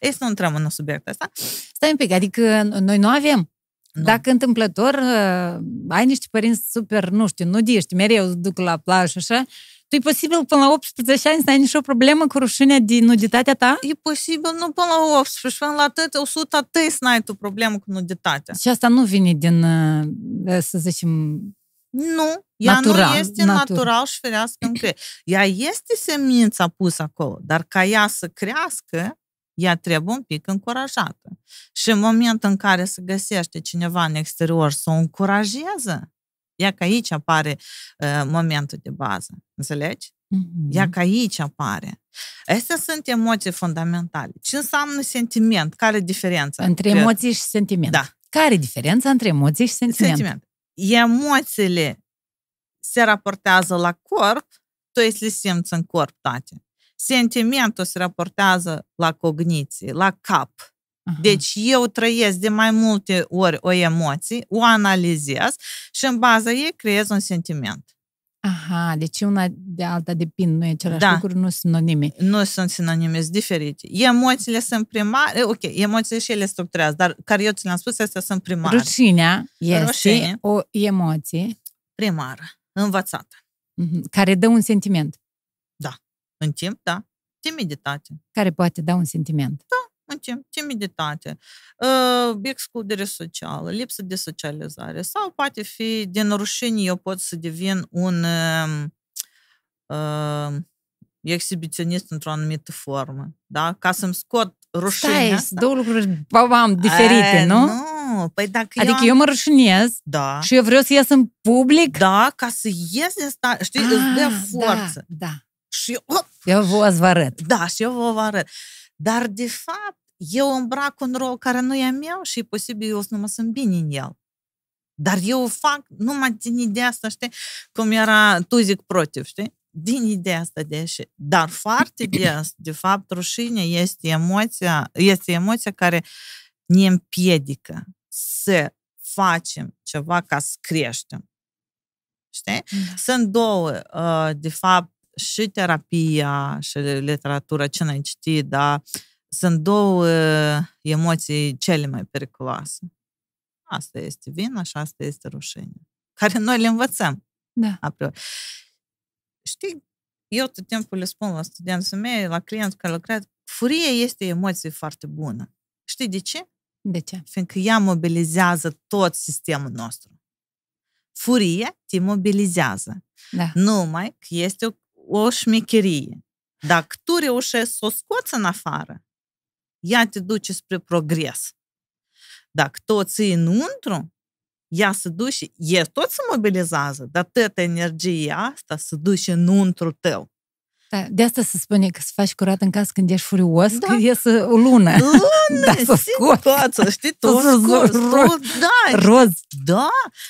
Ei, să nu intrăm în subiectul ăsta. Stai un pic, adică noi nu avem Nu. Dacă întâmplător uh, ai niște părinți super, nu știu, nudiști, mereu duc la plajă așa, tu e posibil până la 18 ani să ai nicio problemă cu rușinea din nuditatea ta? E posibil, nu până la 18, până la atât, 100 atât să n-ai tu problemă cu nuditatea. Și asta nu vine din, uh, să zicem, nu, ea natural, nu este natural, natural și ferească în creier. Ea este semința pusă acolo, dar ca ea să crească, ea trebuie un pic încurajată. Și în momentul în care se găsește cineva în exterior să o încurajeze, ea că aici apare uh, momentul de bază. Înțelegi? Mm-hmm. Ea că aici apare. Astea sunt emoții fundamentale. Ce înseamnă sentiment? Care e diferența? Între emoții și sentiment. Da. Care e diferența între emoții și sentiment? sentiment. Emoțiile se raportează la corp, tu le simți în corp toate. Sentimentul se raportează la cogniție, la cap. Aha. Deci eu trăiesc de mai multe ori o emoție, o analizez și în baza ei creez un sentiment. Aha, deci una de alta depind, nu e același da. lucru, nu sunt sinonime. Nu sunt sinonime, sunt diferite. Emoțiile sunt primare, ok, emoțiile și ele structurează, dar care eu ți le-am spus, astea sunt primare. Rușinea este Rușine, o emoție primară, învățată. Mhm, care dă un sentiment. Da, în timp, da. Timiditate. Care poate da un sentiment. Da, în timp, timiditate, uh, excludere socială, lipsă de socializare sau poate fi din rușine eu pot să devin un uh, uh, exhibiționist într-o anumită formă, da? Ca să-mi scot rușinea Stai, două lucruri bam, diferite, e, nu? Nu, păi dacă Adică eu, am... eu mă rușinez da. și eu vreau să ies în public? Da, ca să ies din sta... știi, ah, îți dă forță. Da, da. Și op, eu vă arăt. Da, și eu vă arăt. Dar, de fapt, eu îmbrac un rol care nu e meu și e posibil eu să nu mă sunt bine în el. Dar eu o fac numai din ideea asta, știi? Cum era tu zic protiv, știi? Din ideea asta de și. Dar foarte des, de fapt, rușinea este emoția, este emoția care ne împiedică să facem ceva ca să creștem. Știi? Da. Sunt două, uh, de fapt, și terapia și literatura, ce n-ai citit, dar sunt două emoții cele mai periculoase. Asta este vina și asta este rușine. Care noi le învățăm. Da. Apriori. Știi, eu tot timpul le spun la studenții mei, la clienți care lucrează, furia este emoție foarte bună. Știi de ce? De ce? Fiindcă ea mobilizează tot sistemul nostru. Furia te mobilizează. Da. Numai că este o, o șmecherie. Dacă tu reușești să o scoți în afară, ea te duce spre progres. Dacă tu o ții înăuntru, ea se duce, e tot se mobilizează, dar toată energia asta se duce înăuntru tău. Da, de asta se spune că să faci curat în casă când ești furios, da. că iese o lună. Lună, da, să scoți. știi, tu scoți, da, roz. Da,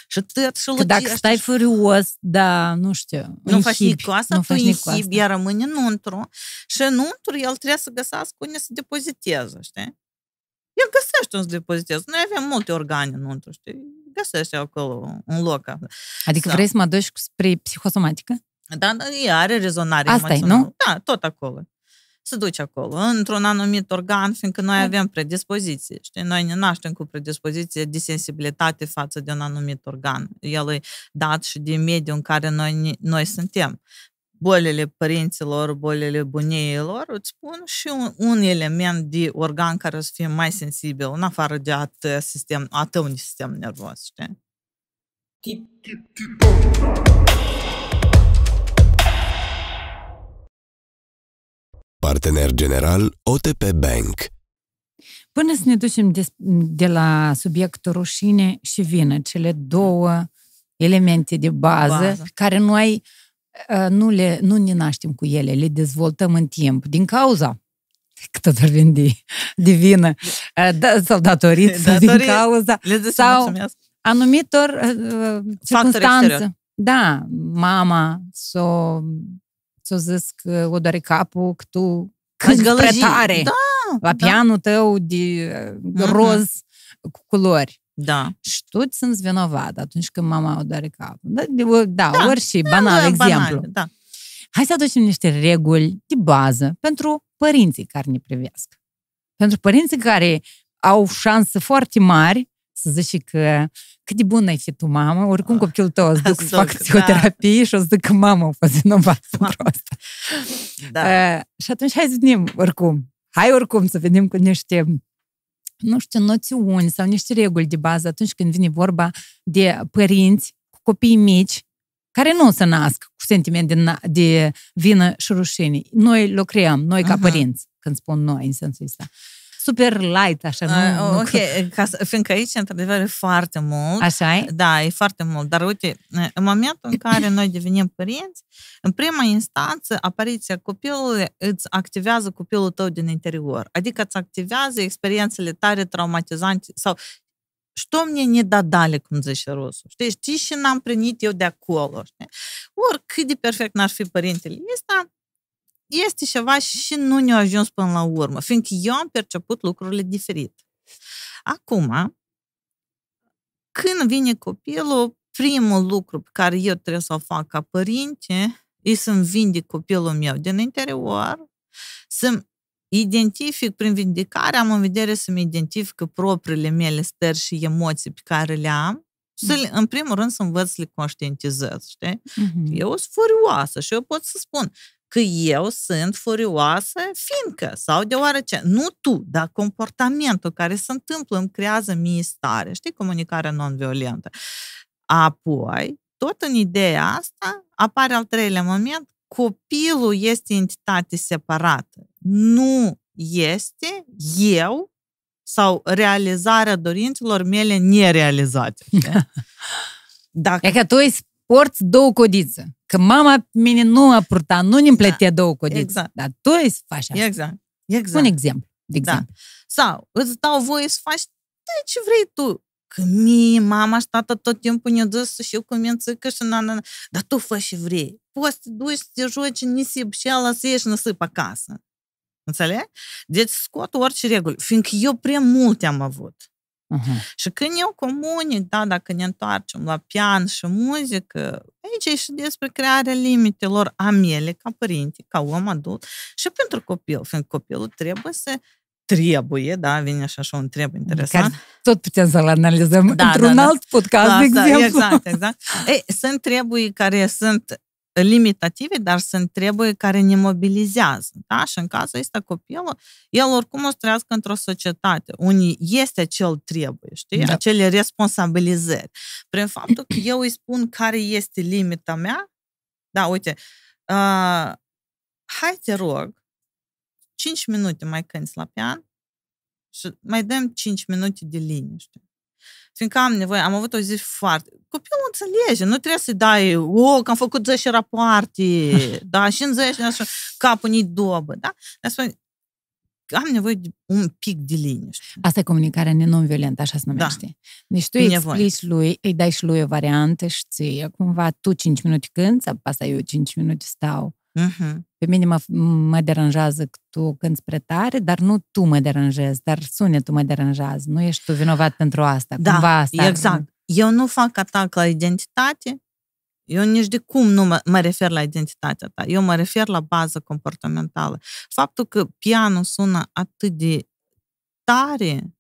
și tot și că dacă stai furios, da, nu știu, nu faci nici cu asta, tu inhibi, ea rămâne înăuntru și înăuntru el trebuie să găsească unde să depoziteze, știi? El găsește unde să depoziteze. Noi avem multe organe înăuntru, știi? Găsește acolo un loc. Adică vrei să mă duci spre psihosomatică? Da, da, ea are rezonare Asta emoțională. nu? Da, tot acolo. Se duce acolo, într-un anumit organ, fiindcă noi avem predispoziție. Știi? Noi ne naștem cu predispoziție de sensibilitate față de un anumit organ. El e dat și de mediul în care noi, noi suntem. Bolile părinților, bolile bunieilor, îți spun și un, un element de organ care să fie mai sensibil, în afară de atât sistem, atât un sistem nervos, știi? Partener general OTP Bank. Până să ne ducem de, de la subiectul rușine și vină, cele două elemente de bază, bază. care noi ă, nu, le, nu ne naștem cu ele, le dezvoltăm în timp, din cauza că tot vorbim de, de vină, ă, da, sau datorită, sau din cauza, sau anumitor uh, circunstanță. Da, mama sau ți-o zis că o doare capul, că tu cânti prea tare da, la da. pianul tău de uh-huh. roz cu culori. Da. Și tu sunt vinovat atunci când mama o doare capul. Da, da, da. orice, da, banal da, exemplu. Banal, da. Hai să aducem niște reguli de bază pentru părinții care ne privesc. Pentru părinții care au șanse foarte mari să zici că cât de bună ai fi tu, mamă, oricum copilul tău o să duc să fac psihoterapie da. și o să zic că mama a fost vinovată pentru asta. Da. Uh, și atunci hai să venim oricum. Hai oricum să venim cu niște nu știu, noțiuni sau niște reguli de bază atunci când vine vorba de părinți cu copii mici care nu se nasc cu sentiment de, de vină și rușine. Noi le creăm, noi ca uh-huh. părinți, când spun noi în sensul ăsta super light, așa, nu? Uh, ok, nu ca, fiindcă aici, într-adevăr, e foarte mult. Așa e? Da, e foarte mult. Dar uite, în momentul în care noi devenim părinți, în prima instanță, apariția copilului îți activează copilul tău din interior. Adică îți activează experiențele tare traumatizante sau что мне не додали, cum zice rusul. Știi, știi și n-am primit eu de acolo. Știi? Oricât de perfect n-ar fi părintele ăsta, este ceva și nu ne-a ajuns până la urmă, fiindcă eu am perceput lucrurile diferit. Acum, când vine copilul, primul lucru pe care eu trebuie să-l fac ca părinte e să-mi vindic copilul meu din interior, să identific prin vindicare, am în vedere să-mi identific propriile mele stări și emoții pe care le am, să în primul rând să învăț să le conștientizez, știi? Mm-hmm. Eu sunt furioasă și eu pot să spun, că eu sunt furioasă fiindcă sau deoarece, nu tu, dar comportamentul care se întâmplă îmi creează mie stare, știi, comunicarea non-violentă. Apoi, tot în ideea asta, apare al treilea moment, copilul este entitate separată. Nu este eu sau realizarea dorințelor mele nerealizate. Dacă... E că tu îi porți două codițe. Că mama mine nu a purtat, nu ne plătea da. două codițe. Exact. Dar tu îți faci asta. Exact. exact. Un exemplu. De da. exemplu. Da. Sau îți dau voie să faci ce vrei tu. Că mie, mama și tata tot timpul ne dă să și eu cu mințică și na, na, na. Dar tu fă și vrei. Poți să te duci să te joci în nisip și ala să ieși nisip acasă. Înțelegi? Deci scot orice regulă. Fiindcă eu prea multe am avut. Uh-huh. Și când eu comunic, da, dacă ne întoarcem la pian și muzică, aici e și despre crearea limitelor a mele ca părinte, ca om adult și pentru copil, fiindcă copilul trebuie să trebuie, da, vine așa și un trebuie interesant. Care tot putem să-l analizăm da, într-un da, alt da. podcast, da, de exemplu. Exact, exact. Ei, sunt trebui care sunt limitative, dar sunt treburi care ne mobilizează. Da? Și în cazul ăsta copilul, el oricum o să trăiască într-o societate unde este acel trebuie, știi? Da. Acele responsabilizări. Prin faptul că eu îi spun care este limita mea, da, uite, uh, hai te rog, 5 minute mai cânti la pian și mai dăm 5 minute de liniște fiindcă am nevoie, am avut o zi foarte... Copilul înțelege, nu trebuie să-i dai, o, că am făcut 10 rapoarte, da, și în 10 așa, capul ni dobă, da? Dar spune, am nevoie de un pic de liniște. Asta e comunicarea non-violentă, așa se numește. Da. Deci tu îi explici lui, îi dai și lui o variantă și ție, cumva tu 5 minute cânti, asta eu 5 minute stau. Uh-huh. Pe mine mă, mă deranjează că tu cânti spre tare, dar nu tu mă deranjezi, dar sunetul mă deranjează. Nu ești tu vinovat pentru asta. Da, Cumva asta exact. Eu nu fac atac la identitate, eu nici de cum nu mă, mă refer la identitatea ta. Eu mă refer la bază comportamentală. Faptul că pianul sună atât de tare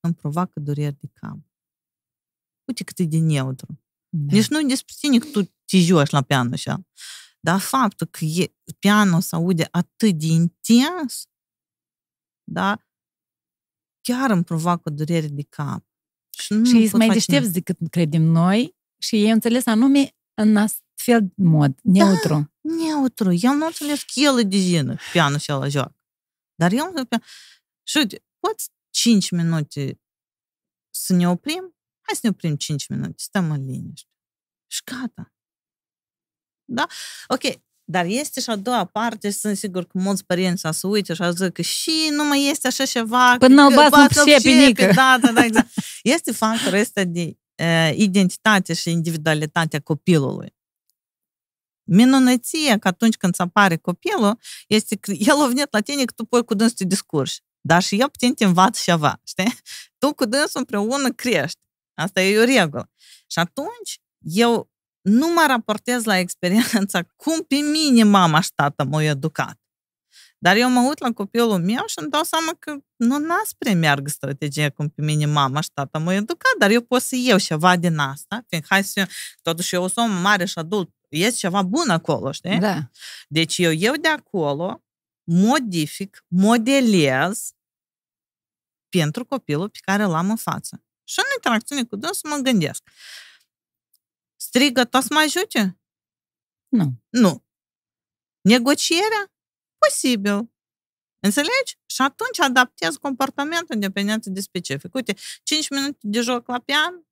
îmi provoacă dureri de cap. Uite cât e de neutru. Da. Deci nu despre tine că tu te joci la pian așa. Dar faptul că e, pianul se aude atât de intens, da, chiar îmi provoacă durere de cap. Și, nu și ești mai deștept decât credem noi și ei înțeles anume în astfel de mod, neutru. Da, neutru. El nu înțeles că el e de zină, pianul și la joacă. Dar el nu Și uite, poți 5 minute să ne oprim? Hai să ne oprim 5 minute, stăm în liniște. Și gata. Da? Ok, dar este și a doua parte și sunt sigur că mulți părinți să uite și zic că și nu mai este așa ceva. Până nu bați în Da, da, da, exact. Este factorul ăsta de uh, identitate și individualitatea copilului. Minunăție că atunci când se apare copilul, este că el a venit la tine că tu pui cu dânsul să discurși. Dar și el putem te învață ceva, știi? Tu cu dânsul împreună crești. Asta e o regulă. Și atunci eu nu mă raportez la experiența cum pe mine mama și tata m-au educat. Dar eu mă uit la copilul meu și îmi dau seama că nu n-a spre meargă strategia cum pe mine mama și tata m-au educat, dar eu pot să iau ceva din asta, fiindcă hai să, totuși eu sunt mare și adult, ies ceva bun acolo, știi? Da. Deci eu iau de acolo, modific, modelez pentru copilul pe care l-am în față. Și în interacțiune cu dânsul mă gândesc. Strigă, tot să mă ajute? Nu. Nu. Negocierea? Posibil. Înțelegi? Și atunci adaptez comportamentul în dependență de specific. Uite, 5 minute de joc la pian,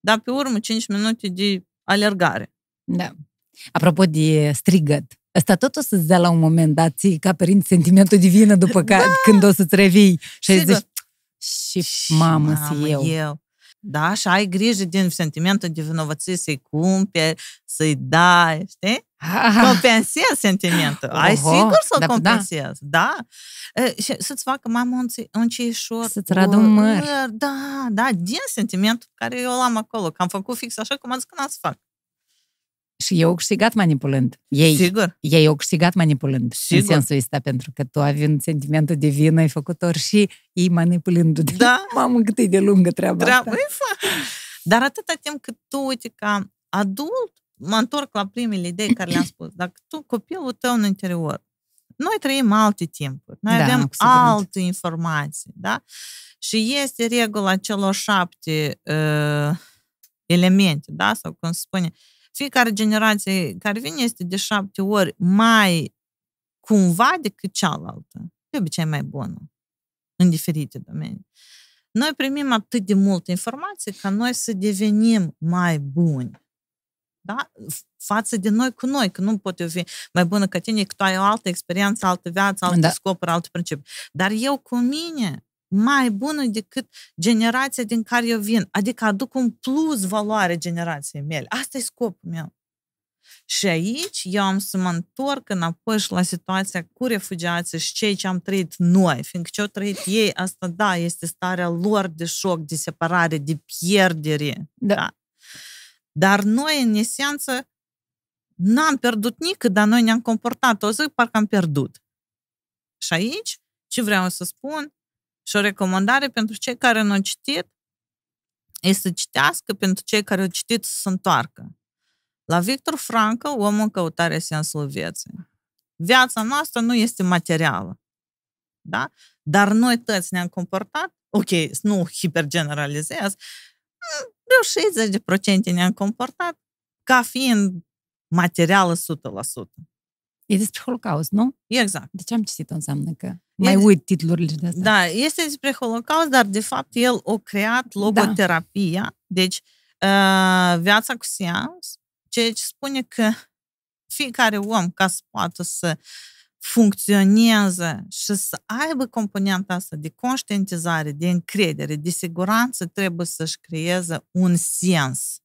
dar pe urmă 5 minute de alergare. Da. Apropo de strigăt, Asta tot o să-ți dea la un moment dat ție, ca părinți sentimentul de vină după da. ca, când o să-ți revii și ai zici, și mamă, mamă eu. eu. Da, și ai grijă din sentimentul de vinovăție să-i cumperi, să-i dai, știi? Compensezi sentimentul. Oho, ai sigur să-l da, compensezi, da? da? Și să-ți facă mama un, un ceișor. Să-ți radă un măr. Da, da, din sentimentul care eu l-am acolo, că am făcut fix așa cum am zis că n-ați fac. Și eu au câștigat manipulând. Ei, Sigur. Ei au câștigat manipulând. Sigur. În sensul ăsta, pentru că tu având sentimentul de vină, ai făcut ori și ei manipulându te Da. Mamă, cât e de lungă treaba Treaba asta. Dar atâta timp cât tu, uite, ca adult, mă întorc la primele idei care le-am spus. Dacă tu, copilul tău în interior, noi trăim alte timpuri, noi Da, avem cu siguranță. alte informații, da? Și este regula celor șapte uh, elemente, da? Sau cum se spune, fiecare generație care vine este de șapte ori mai cumva decât cealaltă. De obicei mai bună în diferite domenii. Noi primim atât de multă informație ca noi să devenim mai buni. Da? Față de noi cu noi, că nu pot eu fi mai bună ca tine, că tu ai o altă experiență, altă viață, alte Da. da. scopuri, alte principii. Dar eu cu mine mai bună decât generația din care eu vin. Adică aduc un plus valoare generației mele. Asta e scopul meu. Și aici eu am să mă întorc înapoi și la situația cu refugiații și cei ce am trăit noi, fiindcă ce au trăit ei, asta da, este starea lor de șoc, de separare, de pierdere. Da. Dar noi, în esență, n-am pierdut nici, dar noi ne-am comportat. O zi parcă am pierdut. Și aici, ce vreau să spun, și o recomandare pentru cei care nu au citit, e să citească, pentru cei care au citit să se întoarcă. La Victor Frankl, omul în căutarea sensului vieții. Viața noastră nu este materială. Da? Dar noi toți ne-am comportat, ok, nu hipergeneralizez, vreo 60% ne-am comportat ca fiind materială 100%. E despre Holocaust, nu? Exact. De ce am citit-o înseamnă că mai E- uit titlurile de astea. Da, este despre Holocaust, dar de fapt el a creat logoterapia, da. deci uh, viața cu seans, ceea ce spune că fiecare om, ca să poată să funcționeze și să aibă componenta asta de conștientizare, de încredere, de siguranță, trebuie să-și creeze un sens.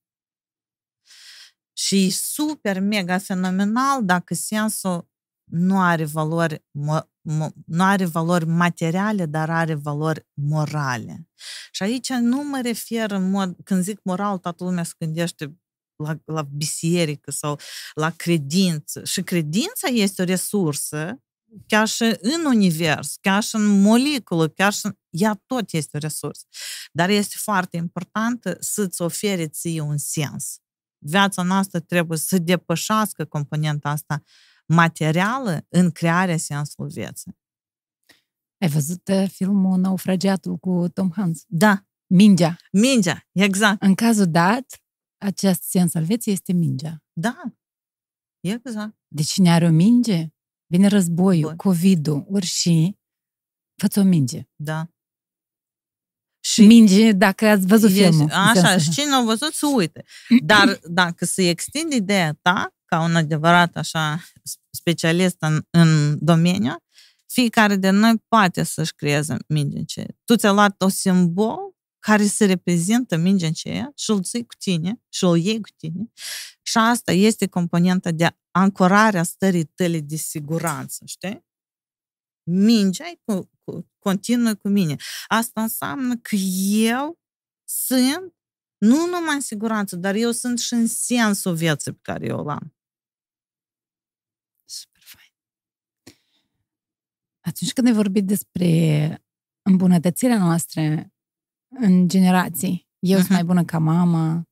Și e super, mega fenomenal dacă sensul nu are valori, mo- mo- nu are valori materiale, dar are valori morale. Și aici nu mă refer în mod, când zic moral, toată lumea se gândește la, la biserică sau la credință. Și credința este o resursă, chiar și în univers, chiar și în moleculă, chiar și în... ea tot este o resursă. Dar este foarte importantă să-ți ofere ție un sens. Viața noastră trebuie să depășească componenta asta materială în crearea sensului vieții. Ai văzut uh, filmul Naufragiatul cu Tom Hanks? Da, Mingea. mingea, exact. În cazul dat, acest sens al vieții este mingea. Da, exact. Deci cine are o minge, vine războiul, Bun. COVID-ul, ori și fă o minge. Da. Și minge, dacă ați văzut Ești- filmul. în Așa, sensul și ăsta. cine a văzut să uite. Dar dacă se extinde ideea ta, ca un adevărat așa specialist în, în domeniu, fiecare de noi poate să-și creeze minge aceea. Tu ți-ai luat o simbol care se reprezintă minge aceea și îl ții cu tine și îl iei cu tine. Și asta este componenta de ancorare a stării tale de siguranță, știi? Mingea e cu, cu, continuă cu mine. Asta înseamnă că eu sunt nu numai în siguranță, dar eu sunt și în sensul vieții pe care eu o am. Super fain. Atunci când ai vorbit despre îmbunătățirea noastră în generații, eu uh-huh. sunt mai bună ca mama,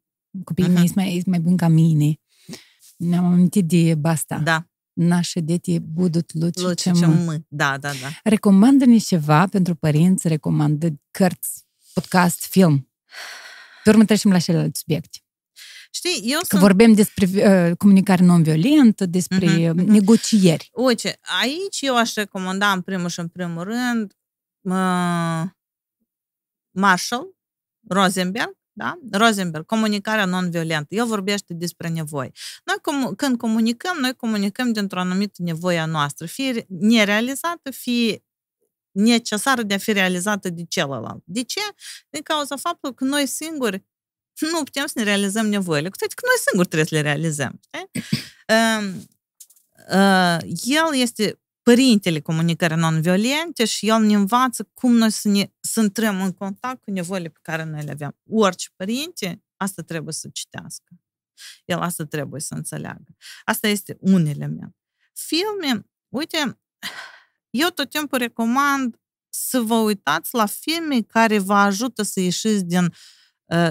copiii uh-huh. mei sunt mai, sunt mai buni ca mine. Ne-am amintit de basta. Da. Nașe deti budut luci, luci ce mă. Da, da, da. Recomandă-ne ceva pentru părinți, recomandă cărți, podcast, film. Pe urmă trecem la celelalte subiecte. Știi, eu Că sunt... vorbim despre uh, comunicare non-violentă, despre uh-huh, uh-huh. negocieri. Uite, aici eu aș recomanda în primul și în primul rând uh, Marshall, Rosenberg, da? Rosenberg, comunicarea non-violentă. El vorbește despre nevoi. Noi, com- când comunicăm, noi comunicăm dintr-o anumită nevoie a noastră, fie nerealizată, fie necesară de a fi realizată de celălalt. De ce? Din cauza faptului că noi singuri nu putem să ne realizăm nevoile. Cu toate că noi singuri trebuie să le realizăm. Uh, uh, el este părintele comunicării non-violente și el ne învață cum noi să, ne, să intrăm în contact cu nevoile pe care noi le avem. Orice părinte, asta trebuie să citească. El asta trebuie să înțeleagă. Asta este un element. Filme, uite, eu tot timpul recomand să vă uitați la filme care vă ajută să ieșiți din uh,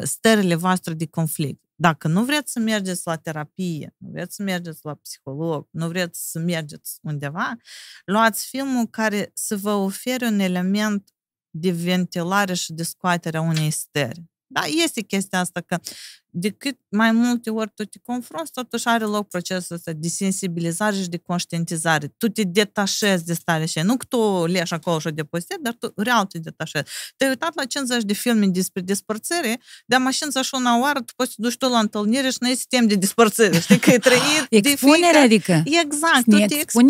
stările voastre de conflict. Dacă nu vreți să mergeți la terapie, nu vreți să mergeți la psiholog, nu vreți să mergeți undeva, luați filmul care să vă ofere un element de ventilare și de scoatere a unei stări. Da, este chestia asta că de cât mai multe ori tu te confrunți, totuși are loc procesul ăsta de sensibilizare și de conștientizare. Tu te detașezi de stare și nu că tu leși acolo și o depozitezi, dar tu real te detașezi. Te-ai uitat la 50 de filme despre despărțire, de a mașină și una oară, tu poți să duci tu la întâlnire și nu ai sistem de despărțire. Știi că e trăit Expunere, adică? Exact, tu te expui.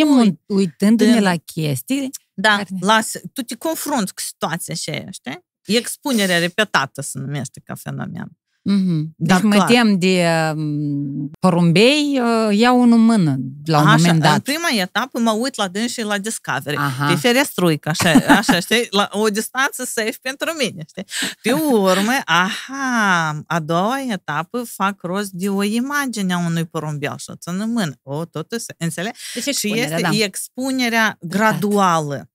uitându-ne la chestii. Da, care... las, tu te confrunți cu situația aceea, știi? Expunerea repetată se numește ca fenomen. Mm-hmm. Dar deci mă tem de um, porumbei, uh, iau unul în mână la un așa, moment dat. În prima etapă mă uit la dâns și la Discovery. Aha. Pe ferestruică, așa, așa, știi? La o distanță safe pentru mine, știi? Pe urmă, aha, a doua etapă fac rost de o imagine a unui porumbel și o țin în mână. O, totul se înțeleg? Deci și este da. expunerea graduală.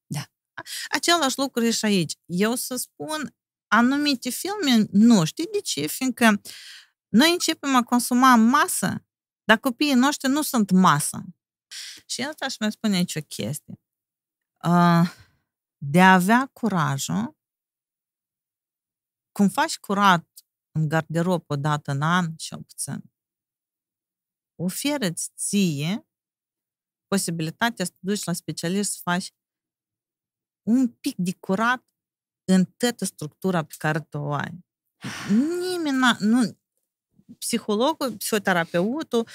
Da. Același lucru e și aici. Eu să spun, anumite filme, nu. Știi de ce? Fiindcă noi începem a consuma masă, dar copiii noștri nu sunt masă. Și asta aș mai spune aici o chestie. De a avea curajul, cum faci curat în garderob o dată în an, și puțin, oferă-ți ție posibilitatea să te duci la specialist să faci un pic de curat în toată structura pe care tu o ai. Nimeni nu, psihologul, psihoterapeutul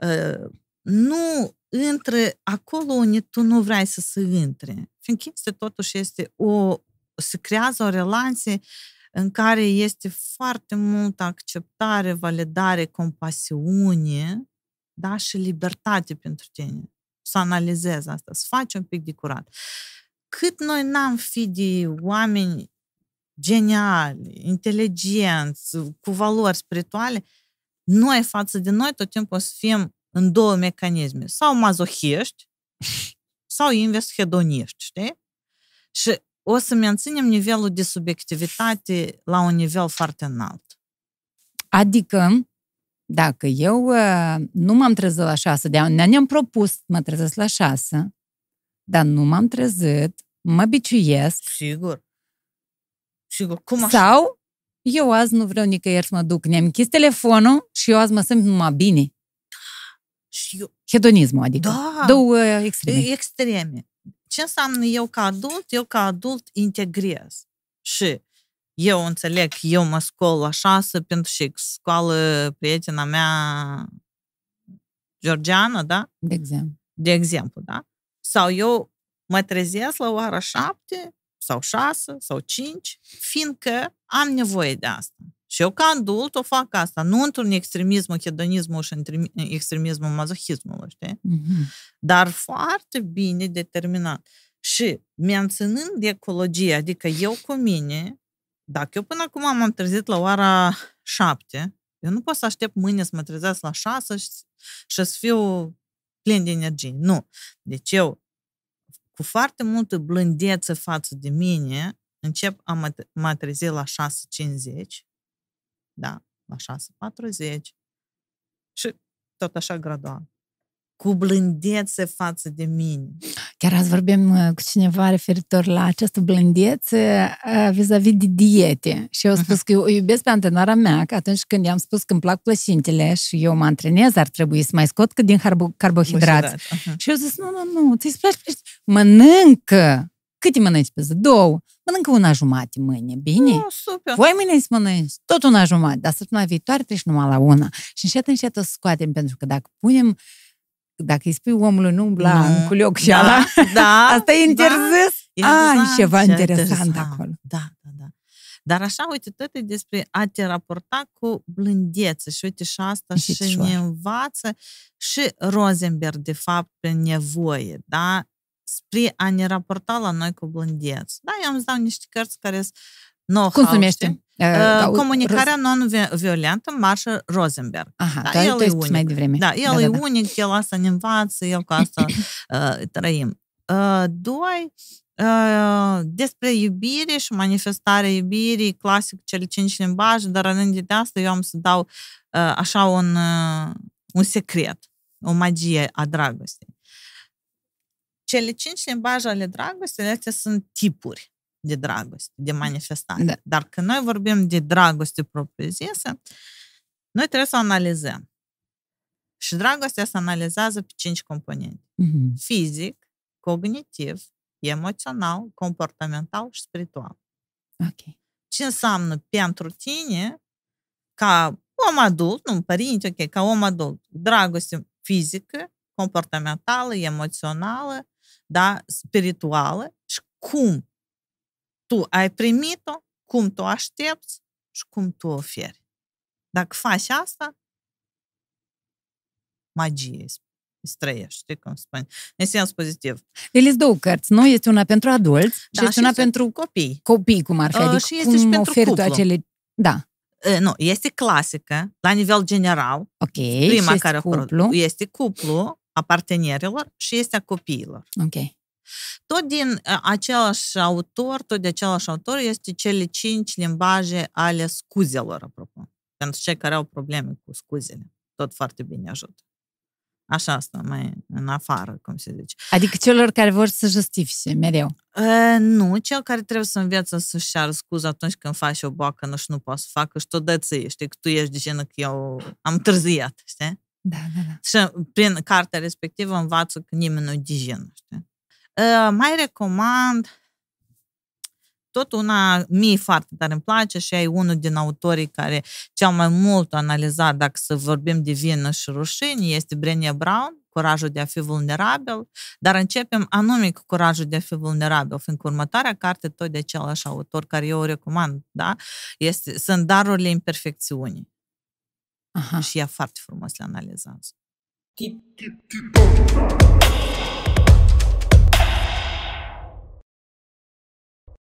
ă, nu intră acolo unde tu nu vrei să se intre. Fiindcă este totuși este o, se creează o relație în care este foarte multă acceptare, validare, compasiune, da, și libertate pentru tine. Să analizezi asta, să faci un pic de curat cât noi n-am fi de oameni geniali, inteligenți, cu valori spirituale, noi față de noi tot timpul o să fim în două mecanisme. Sau mazohiști, sau invers hedoniști, știi? Și o să menținem nivelul de subiectivitate la un nivel foarte înalt. Adică, dacă eu uh, nu m-am trezit la șase, de ne-am propus să mă trezesc la șase, dar nu m-am trezit, mă biciuiesc. Sigur. Sigur. Cum așa? Sau eu azi nu vreau nicăieri să mă duc. Ne-am închis telefonul și eu azi mă simt numai bine. Și eu... Hedonismul, adică. Da. Două extreme. Extreme. Ce înseamnă eu ca adult? Eu ca adult integrez. Și eu înțeleg, eu mă scol la șase pentru că scoală prietena mea Georgiana, da? De exemplu. De exemplu, da? Sau eu mă trezesc la ora șapte sau șase sau cinci, fiindcă am nevoie de asta. Și eu ca adult o fac asta, nu într-un extremismul hedonismul și extremismul mazohismului, știi? Mm-hmm. Dar foarte bine determinat. Și menținând ecologia, adică eu cu mine, dacă eu până acum m-am trezit la ora șapte, eu nu pot să aștept mâine să mă trezesc la șase și, și să fiu plin de energie. Nu. Deci eu cu cu foarte multă blândețe față de mine, încep a mă, mă trezi la 6.50, da, la 6.40 și tot așa gradual cu blândețe față de mine. Chiar azi vorbim uh, cu cineva referitor la această blândețe uh, vis-a-vis de diete. Și eu am spus uh-huh. că eu iubesc pe antenora mea, că atunci când i-am spus că îmi plac plășintele și eu mă antrenez, ar trebui să mai scot cât din carbo- carbohidrați. Uh-huh. Și eu zic, nu, nu, nu, ți-i place plășinte? Mănâncă! Câte mănânci pe zi? Două. Mănâncă una jumate mâine, bine? Oh, super. Voi mâine să mănânci tot una jumate, dar săptămâna viitoare treci numai la una. Și încet, încet o scoatem, pentru că dacă punem uh, dacă îi spui omului nu umbla nu. în culioc și da, ala, da, asta e interzis? Da, ah, e ceva interesant acolo. Da, da, da. Dar așa, uite, tot e despre a te raporta cu blândețe și uite și asta și, și ne învață și Rosenberg, de fapt, pe nevoie, da? Spre a ne raporta la noi cu blândețe. Da, eu îmi dau niște cărți care sunt know Cum se numește? Uh, comunicarea non-violentă, Marshall Rosenberg. Aha, da, el e unic. Mai devreme. Da, el da, e da, unic, el asta ne învață, el cu asta uh, trăim. Uh, doi, uh, despre iubire și manifestarea iubirii, clasic, cele cinci limbaje, dar înainte de asta eu am să dau uh, așa un, uh, un secret, o magie a dragostei. Cele cinci limbaje ale dragostei, astea sunt tipuri de dragoste, de manifestare. Da. Dar când noi vorbim de dragoste propriu-zisă, noi trebuie să analizăm. Și dragostea se analizează pe cinci componente. Mm-hmm. Fizic, cognitiv, emoțional, comportamental și spiritual. Okay. Ce înseamnă pentru tine, ca om adult, nu părinte, ok, ca om adult, dragoste fizică, comportamentală, emoțională, da, spirituală și cum tu ai primit-o, cum tu aștepți și cum tu oferi. Dacă faci asta, magie străiești, știi cum spune, în sens pozitiv. Ele sunt două cărți, nu? Este una pentru adulți da, și este una și pentru copii. Copii, cum ar fi, uh, adică și este și pentru cuplu. acele... Da. Uh, nu, este clasică, la nivel general. Ok, prima și care cuplu. Este cuplu a partenerilor și este a copiilor. Ok. Tot din același autor, tot de același autor, este cele cinci limbaje ale scuzelor, apropo. Pentru cei care au probleme cu scuzele. Tot foarte bine ajută. Așa asta, mai în afară, cum se zice. Adică celor care vor să justifice mereu. E, nu, cel care trebuie să învețe să-și ceară scuză atunci când faci o boacă nu și nu poate să facă și tot dă ție, știi, că tu ești de genă că eu am târziat, știi? Da, da, da. Și prin cartea respectivă învață că nimeni nu e de genă, știi? Ă, mai recomand tot una mie foarte tare îmi place și ai unul din autorii care cel mai mult analizat, dacă să vorbim de vină și rușine, este Brené Brown, Curajul de a fi vulnerabil, dar începem anume cu Curajul de a fi vulnerabil, fiindcă următoarea carte tot de același autor care eu o recomand, da? Este, sunt darurile imperfecțiunii. Aha. Și ea foarte frumos le analizează.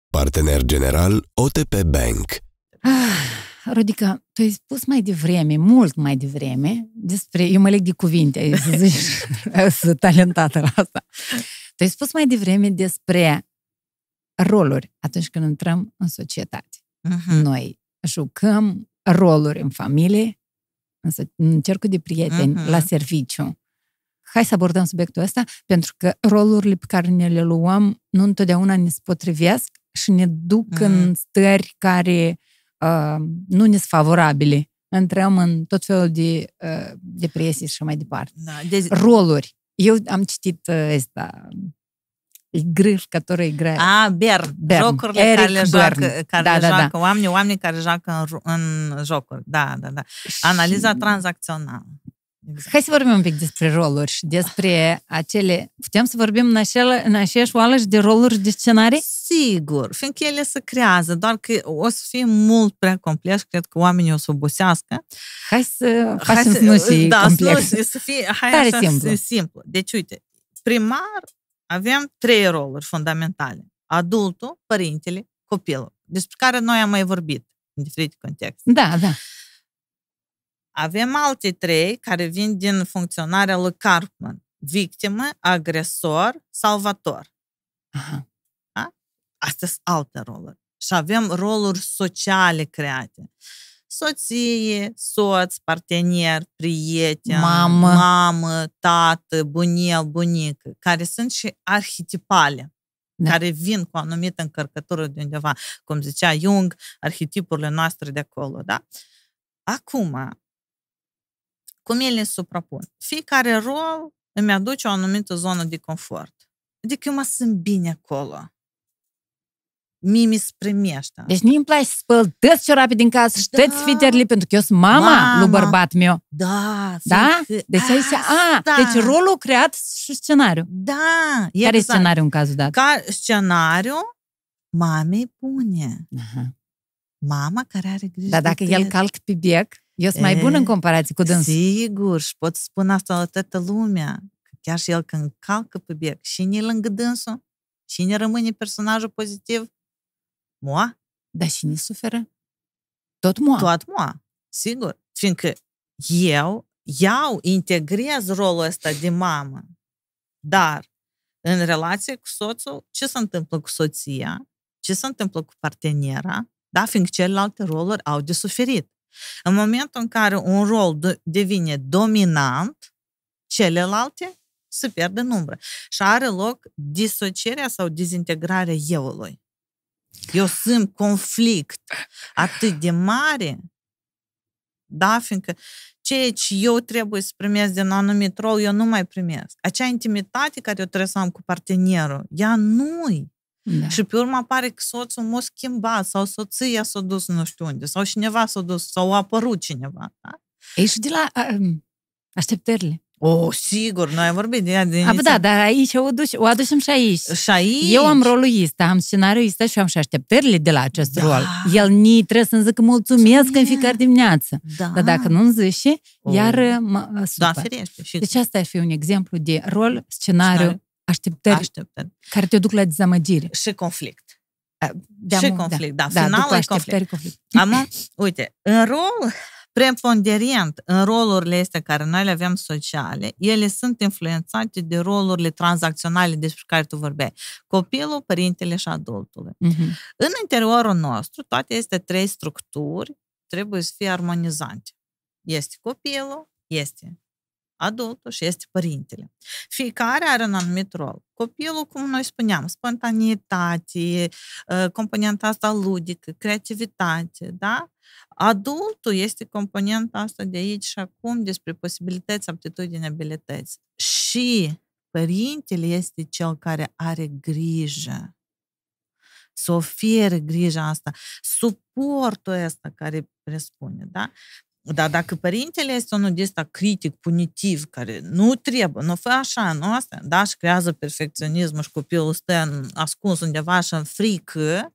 Partener general OTP Bank. Ah, Rodica, tu ai spus mai devreme, mult mai devreme, despre, eu mă leg de cuvinte, să zici, sunt talentată la asta. Tu ai spus mai devreme despre roluri atunci când intrăm în societate. Uh-huh. Noi jucăm roluri în familie, în cercul de prieteni, uh-huh. la serviciu Hai să abordăm subiectul ăsta, pentru că rolurile pe care ne le luăm nu întotdeauna ne se potrivesc și ne duc mm. în stări care uh, nu ne sunt favorabile. Intrăm în tot felul de uh, depresii și mai departe. Da, de... Roluri. Eu am citit uh, ăsta, Игры, в которые играют. A, Bern. Bern. Jocurile Eric care le joacă, care da, le da, joacă da. oamenii, oamenii care joacă în, în jocuri. Da, da, da. Analiza și... tranzacțională. Exact. Hai să vorbim un pic despre roluri și despre acele... Putem să vorbim în, acele, în aceeași oală și de roluri de scenarii? Sigur, fiindcă ele se creează, doar că o să fie mult prea complex, cred că oamenii o să obosească. Hai să facem să nu fie da, complex. Să, să fie, hai Tare așa, simplu. simplu. Deci, uite, primar avem trei roluri fundamentale. Adultul, părintele, copilul, despre care noi am mai vorbit în diferite contexte. Da, da. Avem alte trei care vin din funcționarea lui Cartman. Victimă, agresor, salvator. Aha. Da? Astea sunt alte roluri. Și avem roluri sociale create. Soție, soț, partener, prieten, mamă, mamă tată, bunel, bunică, care sunt și arhetipale da. care vin cu o anumită încărcătură de undeva, cum zicea Jung, arhetipurile noastre de acolo, da? Acum, cum ele se suprapun? Fiecare rol îmi aduce o anumită zonă de confort. Adică eu mă simt bine acolo. Mie mi se primește. Deci nu îmi place să spăl toți ciorapii din casă și da. toți fiterli, pentru că eu sunt mama, mama. lui bărbat meu. Da. Da? Deci aici, a, deci rolul creat și scenariu. Da. Care exact. e scenariul în cazul dat? Ca scenariu, mamei pune. Aha. Mama care are grijă Dar dacă el calc pe bec, eu sunt mai bun în comparație cu dânsul. Sigur, și pot spune asta la toată lumea. Că chiar și el când calcă pe bec, și ne lângă dânsul? Și ne rămâne personajul pozitiv? Moa? Dar și ne suferă? Tot moa. Tot moa, sigur. Fiindcă eu iau, integrez rolul ăsta de mamă. Dar în relație cu soțul, ce se întâmplă cu soția? Ce se întâmplă cu partenera? Da, fiindcă celelalte roluri au de suferit. În momentul în care un rol devine dominant, celelalte se pierd în umbră. Și are loc disocierea sau dezintegrarea euului. Eu simt conflict atât de mare, da, fiindcă ceea ce eu trebuie să primesc din un anumit rol, eu nu mai primesc. Acea intimitate care eu trebuie să am cu partenerul, ea nu-i. Da. Și pe urmă apare că soțul m-a schimbat sau soția s-a dus nu știu unde sau cineva s-a dus sau a apărut cineva. Da? Ei și de la um, așteptările. O, oh, sigur, noi am vorbit de ea. De A, da, dar aici o, duci, o aducem și aici. Și aici. Eu am rolul ăsta, am scenariul ăsta și am și așteptările de la acest da. rol. El ni trebuie să-mi zică mulțumesc în fiecare dimineață. Da. Dar dacă nu-mi zice, oh. iar mă Da, ferește. Și... Deci asta ar fi un exemplu de rol, scenariu, scenariu. Așteptări, așteptări care te duc la dezamăgire. Și conflict. De și conflict, da. da. Finalul da, e conflict. conflict. Am, uite, în rol preponderent în rolurile astea care noi le avem sociale, ele sunt influențate de rolurile tranzacționale despre care tu vorbeai. Copilul, părintele și adultul. Uh-huh. În interiorul nostru, toate aceste trei structuri trebuie să fie armonizante. Este copilul, este adultul și este părintele. Fiecare are un anumit rol. Copilul, cum noi spuneam, spontaneitate, ă, componenta asta ludică, creativitate, da? Adultul este componenta asta de aici și acum despre posibilități, aptitudini, abilități. Și părintele este cel care are grijă să ofere grija asta, suportul ăsta care presupune, da? Dar dacă părintele este unul de ăsta critic, punitiv, care nu trebuie, nu fă așa, nu asta, da, și creează perfecționismul și copilul stă ascuns undeva și în frică,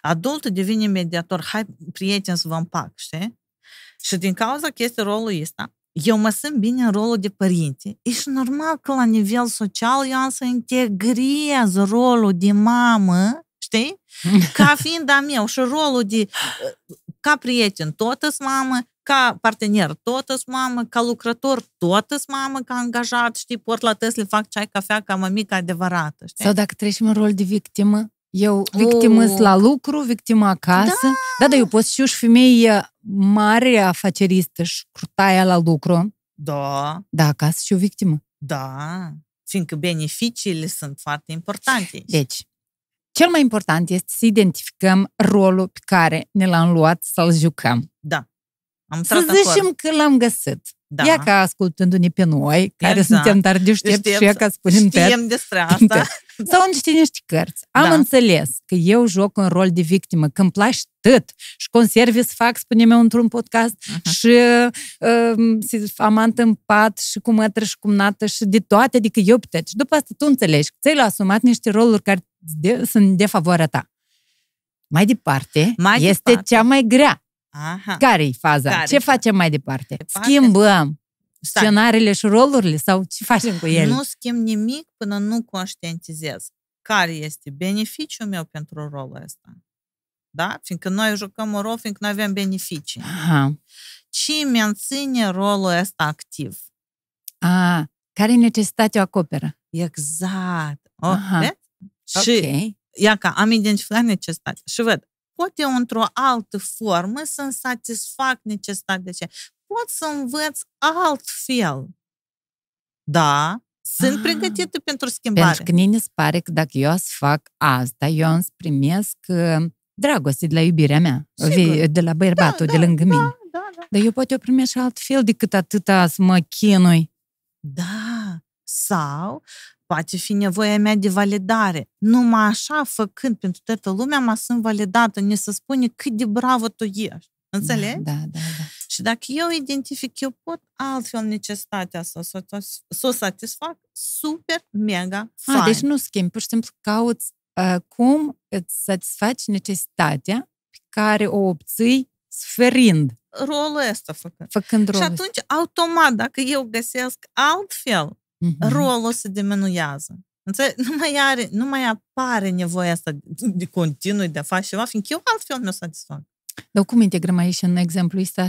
adultul devine mediator, hai, prieten, să vă împac, știi? Și din cauza că este rolul ăsta, eu mă simt bine în rolul de părinte. E și normal că la nivel social eu am să integrez rolul de mamă, știi? Ca fiind a meu și rolul de ca prieten tot mamă, ca partener tot mamă, ca lucrător tot mamă, ca angajat, știi, port la Tesla, fac ceai, cafea ca mămică adevărată, știi? Sau dacă trecem în rol de victimă, eu victimă oh. la lucru, victimă acasă. Da, da, dar eu pot și și femeie mare afaceristă și crutaia la lucru. Da. Da, acasă și o victimă. Da, fiindcă beneficiile sunt foarte importante. Deci, cel mai important este să identificăm rolul pe care ne l-am luat să-l jucăm. Da. Am să zicem că l-am găsit. Da. Ia ca ascultându-ne pe noi, care exact. suntem tare deștepți și ca spunem Știem despre asta. Sau niște niște cărți. Am da. înțeles că eu joc un rol de victimă, că îmi place tot și conserve să fac, spunem eu într-un podcast, uh-huh. și uh, amant în pat și cu mătră și cu nată și de toate, adică eu pe Și după asta tu înțelegi că ți-ai asumat niște roluri care de, sunt de favoarea ta. Mai departe, mai este departe. cea mai grea. Aha. Care-i faza? Care ce facem mai departe? departe? Schimbăm Stai. scenariile și rolurile sau ce facem cu ele? Nu schimb nimic până nu conștientizez care este beneficiul meu pentru rolul ăsta. Da? Fiindcă noi jucăm un rol, fiindcă noi avem beneficii. Aha. Ce menține rolul ăsta activ? A, care necesitatea o acoperă? Exact. Oh, Aha. vezi? Și okay. ia că am identificat necesitatea și văd, pot eu într-o altă formă să-mi satisfac necesitatea ce pot să învăț altfel. Da, sunt ah, pregătită pentru schimbare. Pentru că ne pare că dacă eu să fac asta, eu îmi primesc uh, dragoste de la iubirea mea, Sigur. de la bărbatul da, de lângă da, mine. Da, da, da. Dar eu poate o primesc și altfel decât atâta să mă chinui. Da, sau poate fi nevoia mea de validare. Numai așa, făcând pentru toată lumea, mă sunt validată, ne se spune cât de bravo tu ești. Înțelegi? Da, da, da. da. Și dacă eu identific, eu pot altfel necesitatea să, să, să o satisfac, super, mega, fain. A, deci nu schimbi, pur și simplu cauți uh, cum îți satisfaci necesitatea pe care o obții sferind. Rolul ăsta făcând. Făcând rolul Și atunci, automat, dacă eu găsesc altfel, uh-huh. rolul se diminuează. Nu mai, are, nu mai apare nevoia asta de continuu de a face ceva, fiindcă eu altfel mi-o satisfac. Dar cum integrăm aici în exemplu ăsta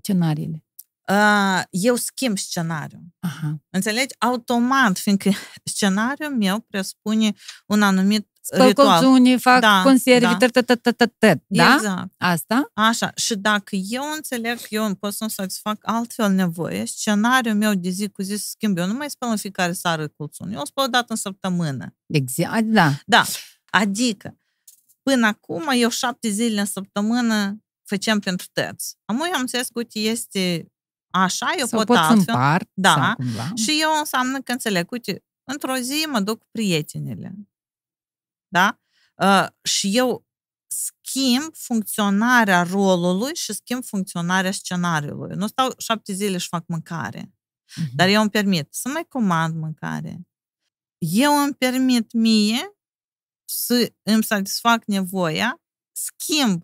scenariile? Uh, eu schimb scenariul. Aha. Înțelegi? Automat, fiindcă scenariul meu presupune un anumit Spăl ritual. unii, fac da, conservi, da. da? Exact. Asta? Așa. Și dacă eu înțeleg că eu pot să-mi satisfac altfel nevoie, scenariul meu de zi cu zi se schimbă. Eu nu mai spăl în fiecare seară colțuni. Eu spăl o dată în săptămână. Exact, da. Da. Adică, până acum, eu șapte zile în săptămână făceam pentru tăți. Am eu am înțeles că uite, este așa, eu sau pot altfel. Împart, da. Și eu înseamnă că înțeleg, uite, într-o zi mă duc cu prietenele. Da? Uh, și eu schimb funcționarea rolului și schimb funcționarea scenariului. Nu stau șapte zile și fac mâncare. Uh-huh. Dar eu îmi permit să mai comand mâncare. Eu îmi permit mie să îmi satisfac nevoia, schimb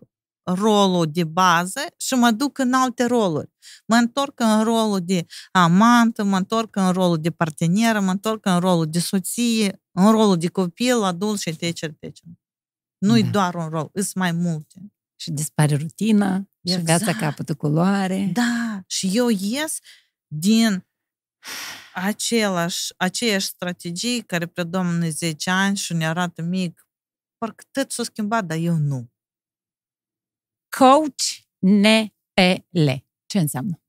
rolul de bază și mă duc în alte roluri. Mă întorc în rolul de amantă, mă întorc în rolul de parteneră, mă întorc în rolul de soție, în rolul de copil, adult și etc. etc. Nu-i da. doar un rol, sunt mai multe. Și dispare rutina, exact. și viața capătă culoare. Da, și eu ies din același, aceeași strategii care predomnă 10 ani și ne arată mic, parcă tot s-a schimbat, dar eu nu coach NPL. Ce înseamnă?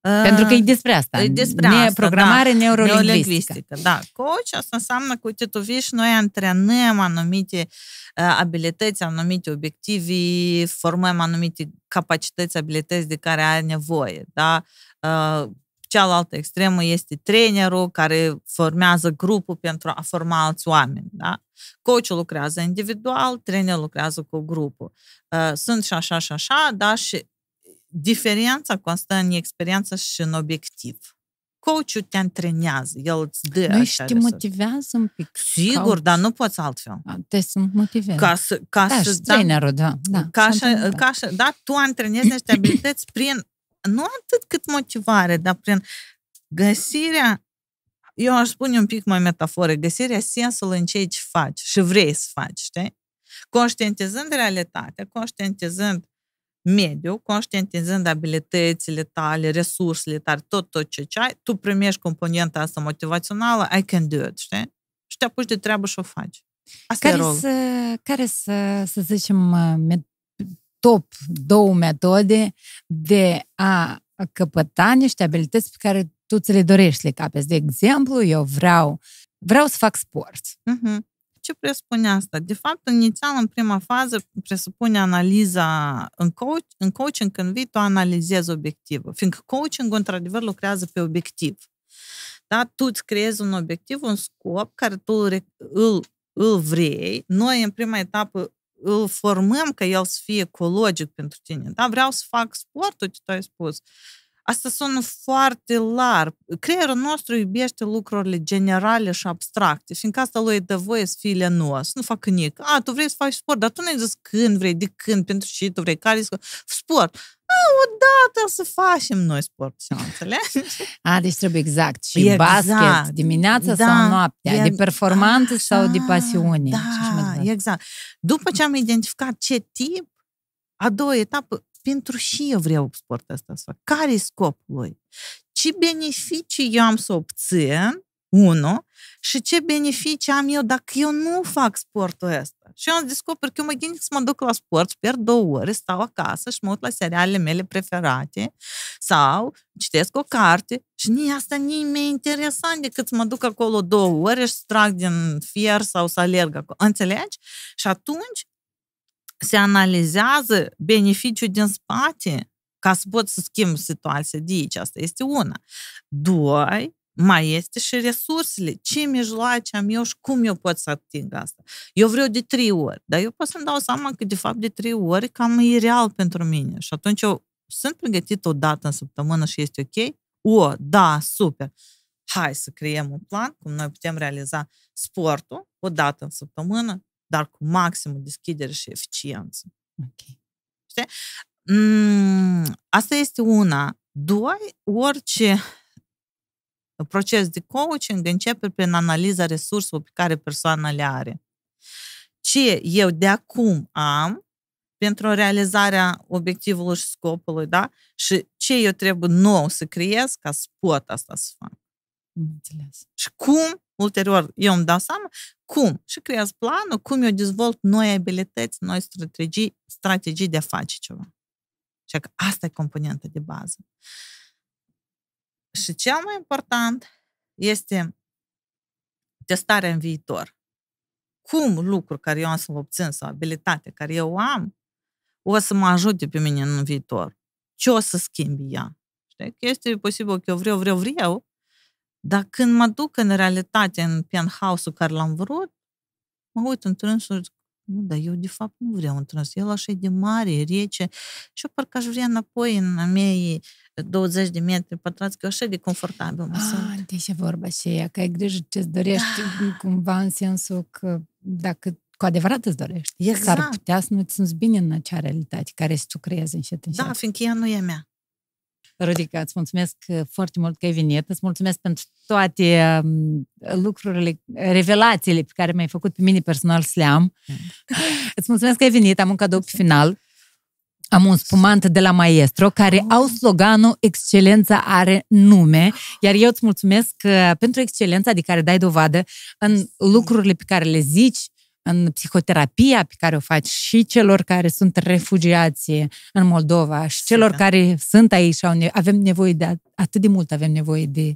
Uh, Pentru că e despre asta. E despre ne- asta, programare da. neurolingvistică. Da, coach asta înseamnă că, uite, tu vii și noi antrenăm anumite uh, abilități, anumite obiective, formăm anumite capacități, abilități de care ai nevoie, da? Uh, cealaltă extremă este trainerul care formează grupul pentru a forma alți oameni. Da? Coachul lucrează individual, trainerul lucrează cu grupul. Uh, sunt și așa și așa, dar și diferența constă în experiență și în obiectiv. Coachul te antrenează, el îți dă Nu și te motivează un pic. Sigur, coach. dar nu poți altfel. Te sunt motivează. Ca să, ca da, să, și da, trainerul, da. da ca, să, ca să, da, tu antrenezi niște abilități prin nu atât cât motivare, dar prin găsirea, eu aș spune un pic mai metafore, găsirea sensului în ceea ce faci și vrei să faci, știi? Conștientizând realitatea, conștientizând mediul, conștientizând abilitățile tale, resursele tale, tot, tot ce ai, tu primești componenta asta motivațională, I can do it, știi? Și te apuci de treabă și o faci. Asta care, să, care să, să zicem, top două metode de a căpăta niște abilități pe care tu ți le dorești le capeți. De exemplu, eu vreau, vreau să fac sport. Uh-huh. Ce presupune asta? De fapt, inițial, în prima fază, presupune analiza în, coach, în coaching, când vii, tu analizezi obiectivul. Fiindcă coaching într-adevăr, lucrează pe obiectiv. Da? Tu îți creezi un obiectiv, un scop care tu îl, îl, îl vrei. Noi, în prima etapă, îl formăm ca el să fie ecologic pentru tine. Da, vreau să fac sport, uite, tu ai spus. Asta sună foarte larg. Creierul nostru iubește lucrurile generale și abstracte, fiindcă asta lui dă voie să fie lenos, să nu facă nic. A, tu vrei să faci sport, dar tu nu ai zis când vrei, de când, pentru ce tu vrei, care sport. A, odată să facem noi sport, și înțelegi? A, deci trebuie exact. Și exact. basket, dimineața da, sau noaptea, e, de performanță așa, sau de pasiune. Da, exact. După ce am identificat ce tip, a doua etapă, pentru și eu vreau sportul ăsta să fac. Care e scopul lui? Ce beneficii eu am să obțin unu, și ce beneficii am eu dacă eu nu fac sportul ăsta. Și eu am descoperit că eu mă gândesc să mă duc la sport, pierd două ore, stau acasă și mă uit la serialele mele preferate sau citesc o carte și nici asta nici mai interesant decât să mă duc acolo două ore și să trag din fier sau să alerg acolo. Înțelegi? Și atunci se analizează beneficiul din spate ca să pot să schimb situația de aici. Asta este una. Doi, mai este și resursele. Ce mijloace am eu și cum eu pot să ating asta? Eu vreau de trei ori, dar eu pot să-mi dau seama că de fapt de trei ori cam e real pentru mine. Și atunci eu sunt pregătit o dată în săptămână și este ok? O, da, super. Hai să creăm un plan cum noi putem realiza sportul o dată în săptămână, dar cu maximul deschidere și eficiență. Ok. Știi? Mm, asta este una. Doi, orice proces de coaching începe prin analiza resurselor pe care persoana le are. Ce eu de acum am pentru realizarea obiectivului și scopului, da? Și ce eu trebuie nou să creez ca să pot asta să fac. Înțeles. Și cum, ulterior, eu îmi dau seama cum și creez planul, cum eu dezvolt noi abilități, noi strategii, strategii de a face ceva. Și că asta e componenta de bază. Și cel mai important este testarea în viitor. Cum lucruri care eu am să obțin sau abilitate care eu am o să mă ajute pe mine în viitor? Ce o să schimbi ea? Știi? Că este posibil că eu vreau, vreau, vreau, dar când mă duc în realitate în penthouse-ul care l-am vrut, mă uit într-un și nu, dar eu de fapt nu vreau un trans. El așa e de mare, e rece și eu parcă aș vrea înapoi în a mei 20 de metri pătrați, că așa de confortabil mă ah, Deci e vorba aceea, că ai grijă ce-ți dorești da. cumva în sensul că dacă cu adevărat îți dorești, exact. s-ar putea să nu-ți simți bine în acea realitate care să tu creezi încet, încet. Da, fiindcă ea nu e mea. Rodica, îți mulțumesc uh, foarte mult că ai venit, îți mulțumesc pentru toate um, lucrurile, revelațiile pe care mi-ai făcut pe mine personal să le am. Mm. îți mulțumesc că ai venit, am un cadou pe final. Am un spumant de la Maestro care au sloganul Excelența are nume, iar eu îți mulțumesc uh, pentru excelența de care dai dovadă în lucrurile pe care le zici, în psihoterapia pe care o faci și celor care sunt refugiați în Moldova și celor da. care sunt aici și avem nevoie de atât de mult avem nevoie de,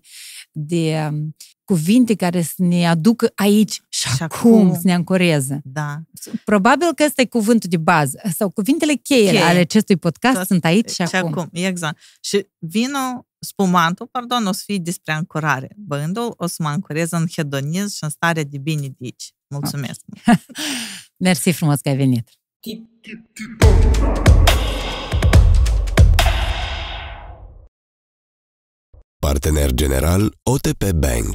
de um, cuvinte care să ne aducă aici și, și acum, acum să ne ancoreze. Da. Probabil că ăsta e cuvântul de bază sau cuvintele cheie, cheie. ale acestui podcast Tot, sunt aici și, și acum. acum. Exact. Și vinul, spumantul, pardon, o să fie despre ancorare. Băndul o să mă ancorez în hedonism și în stare de bine de aici. Mulțumesc! Mersi frumos că ai venit! Partener general OTP Bank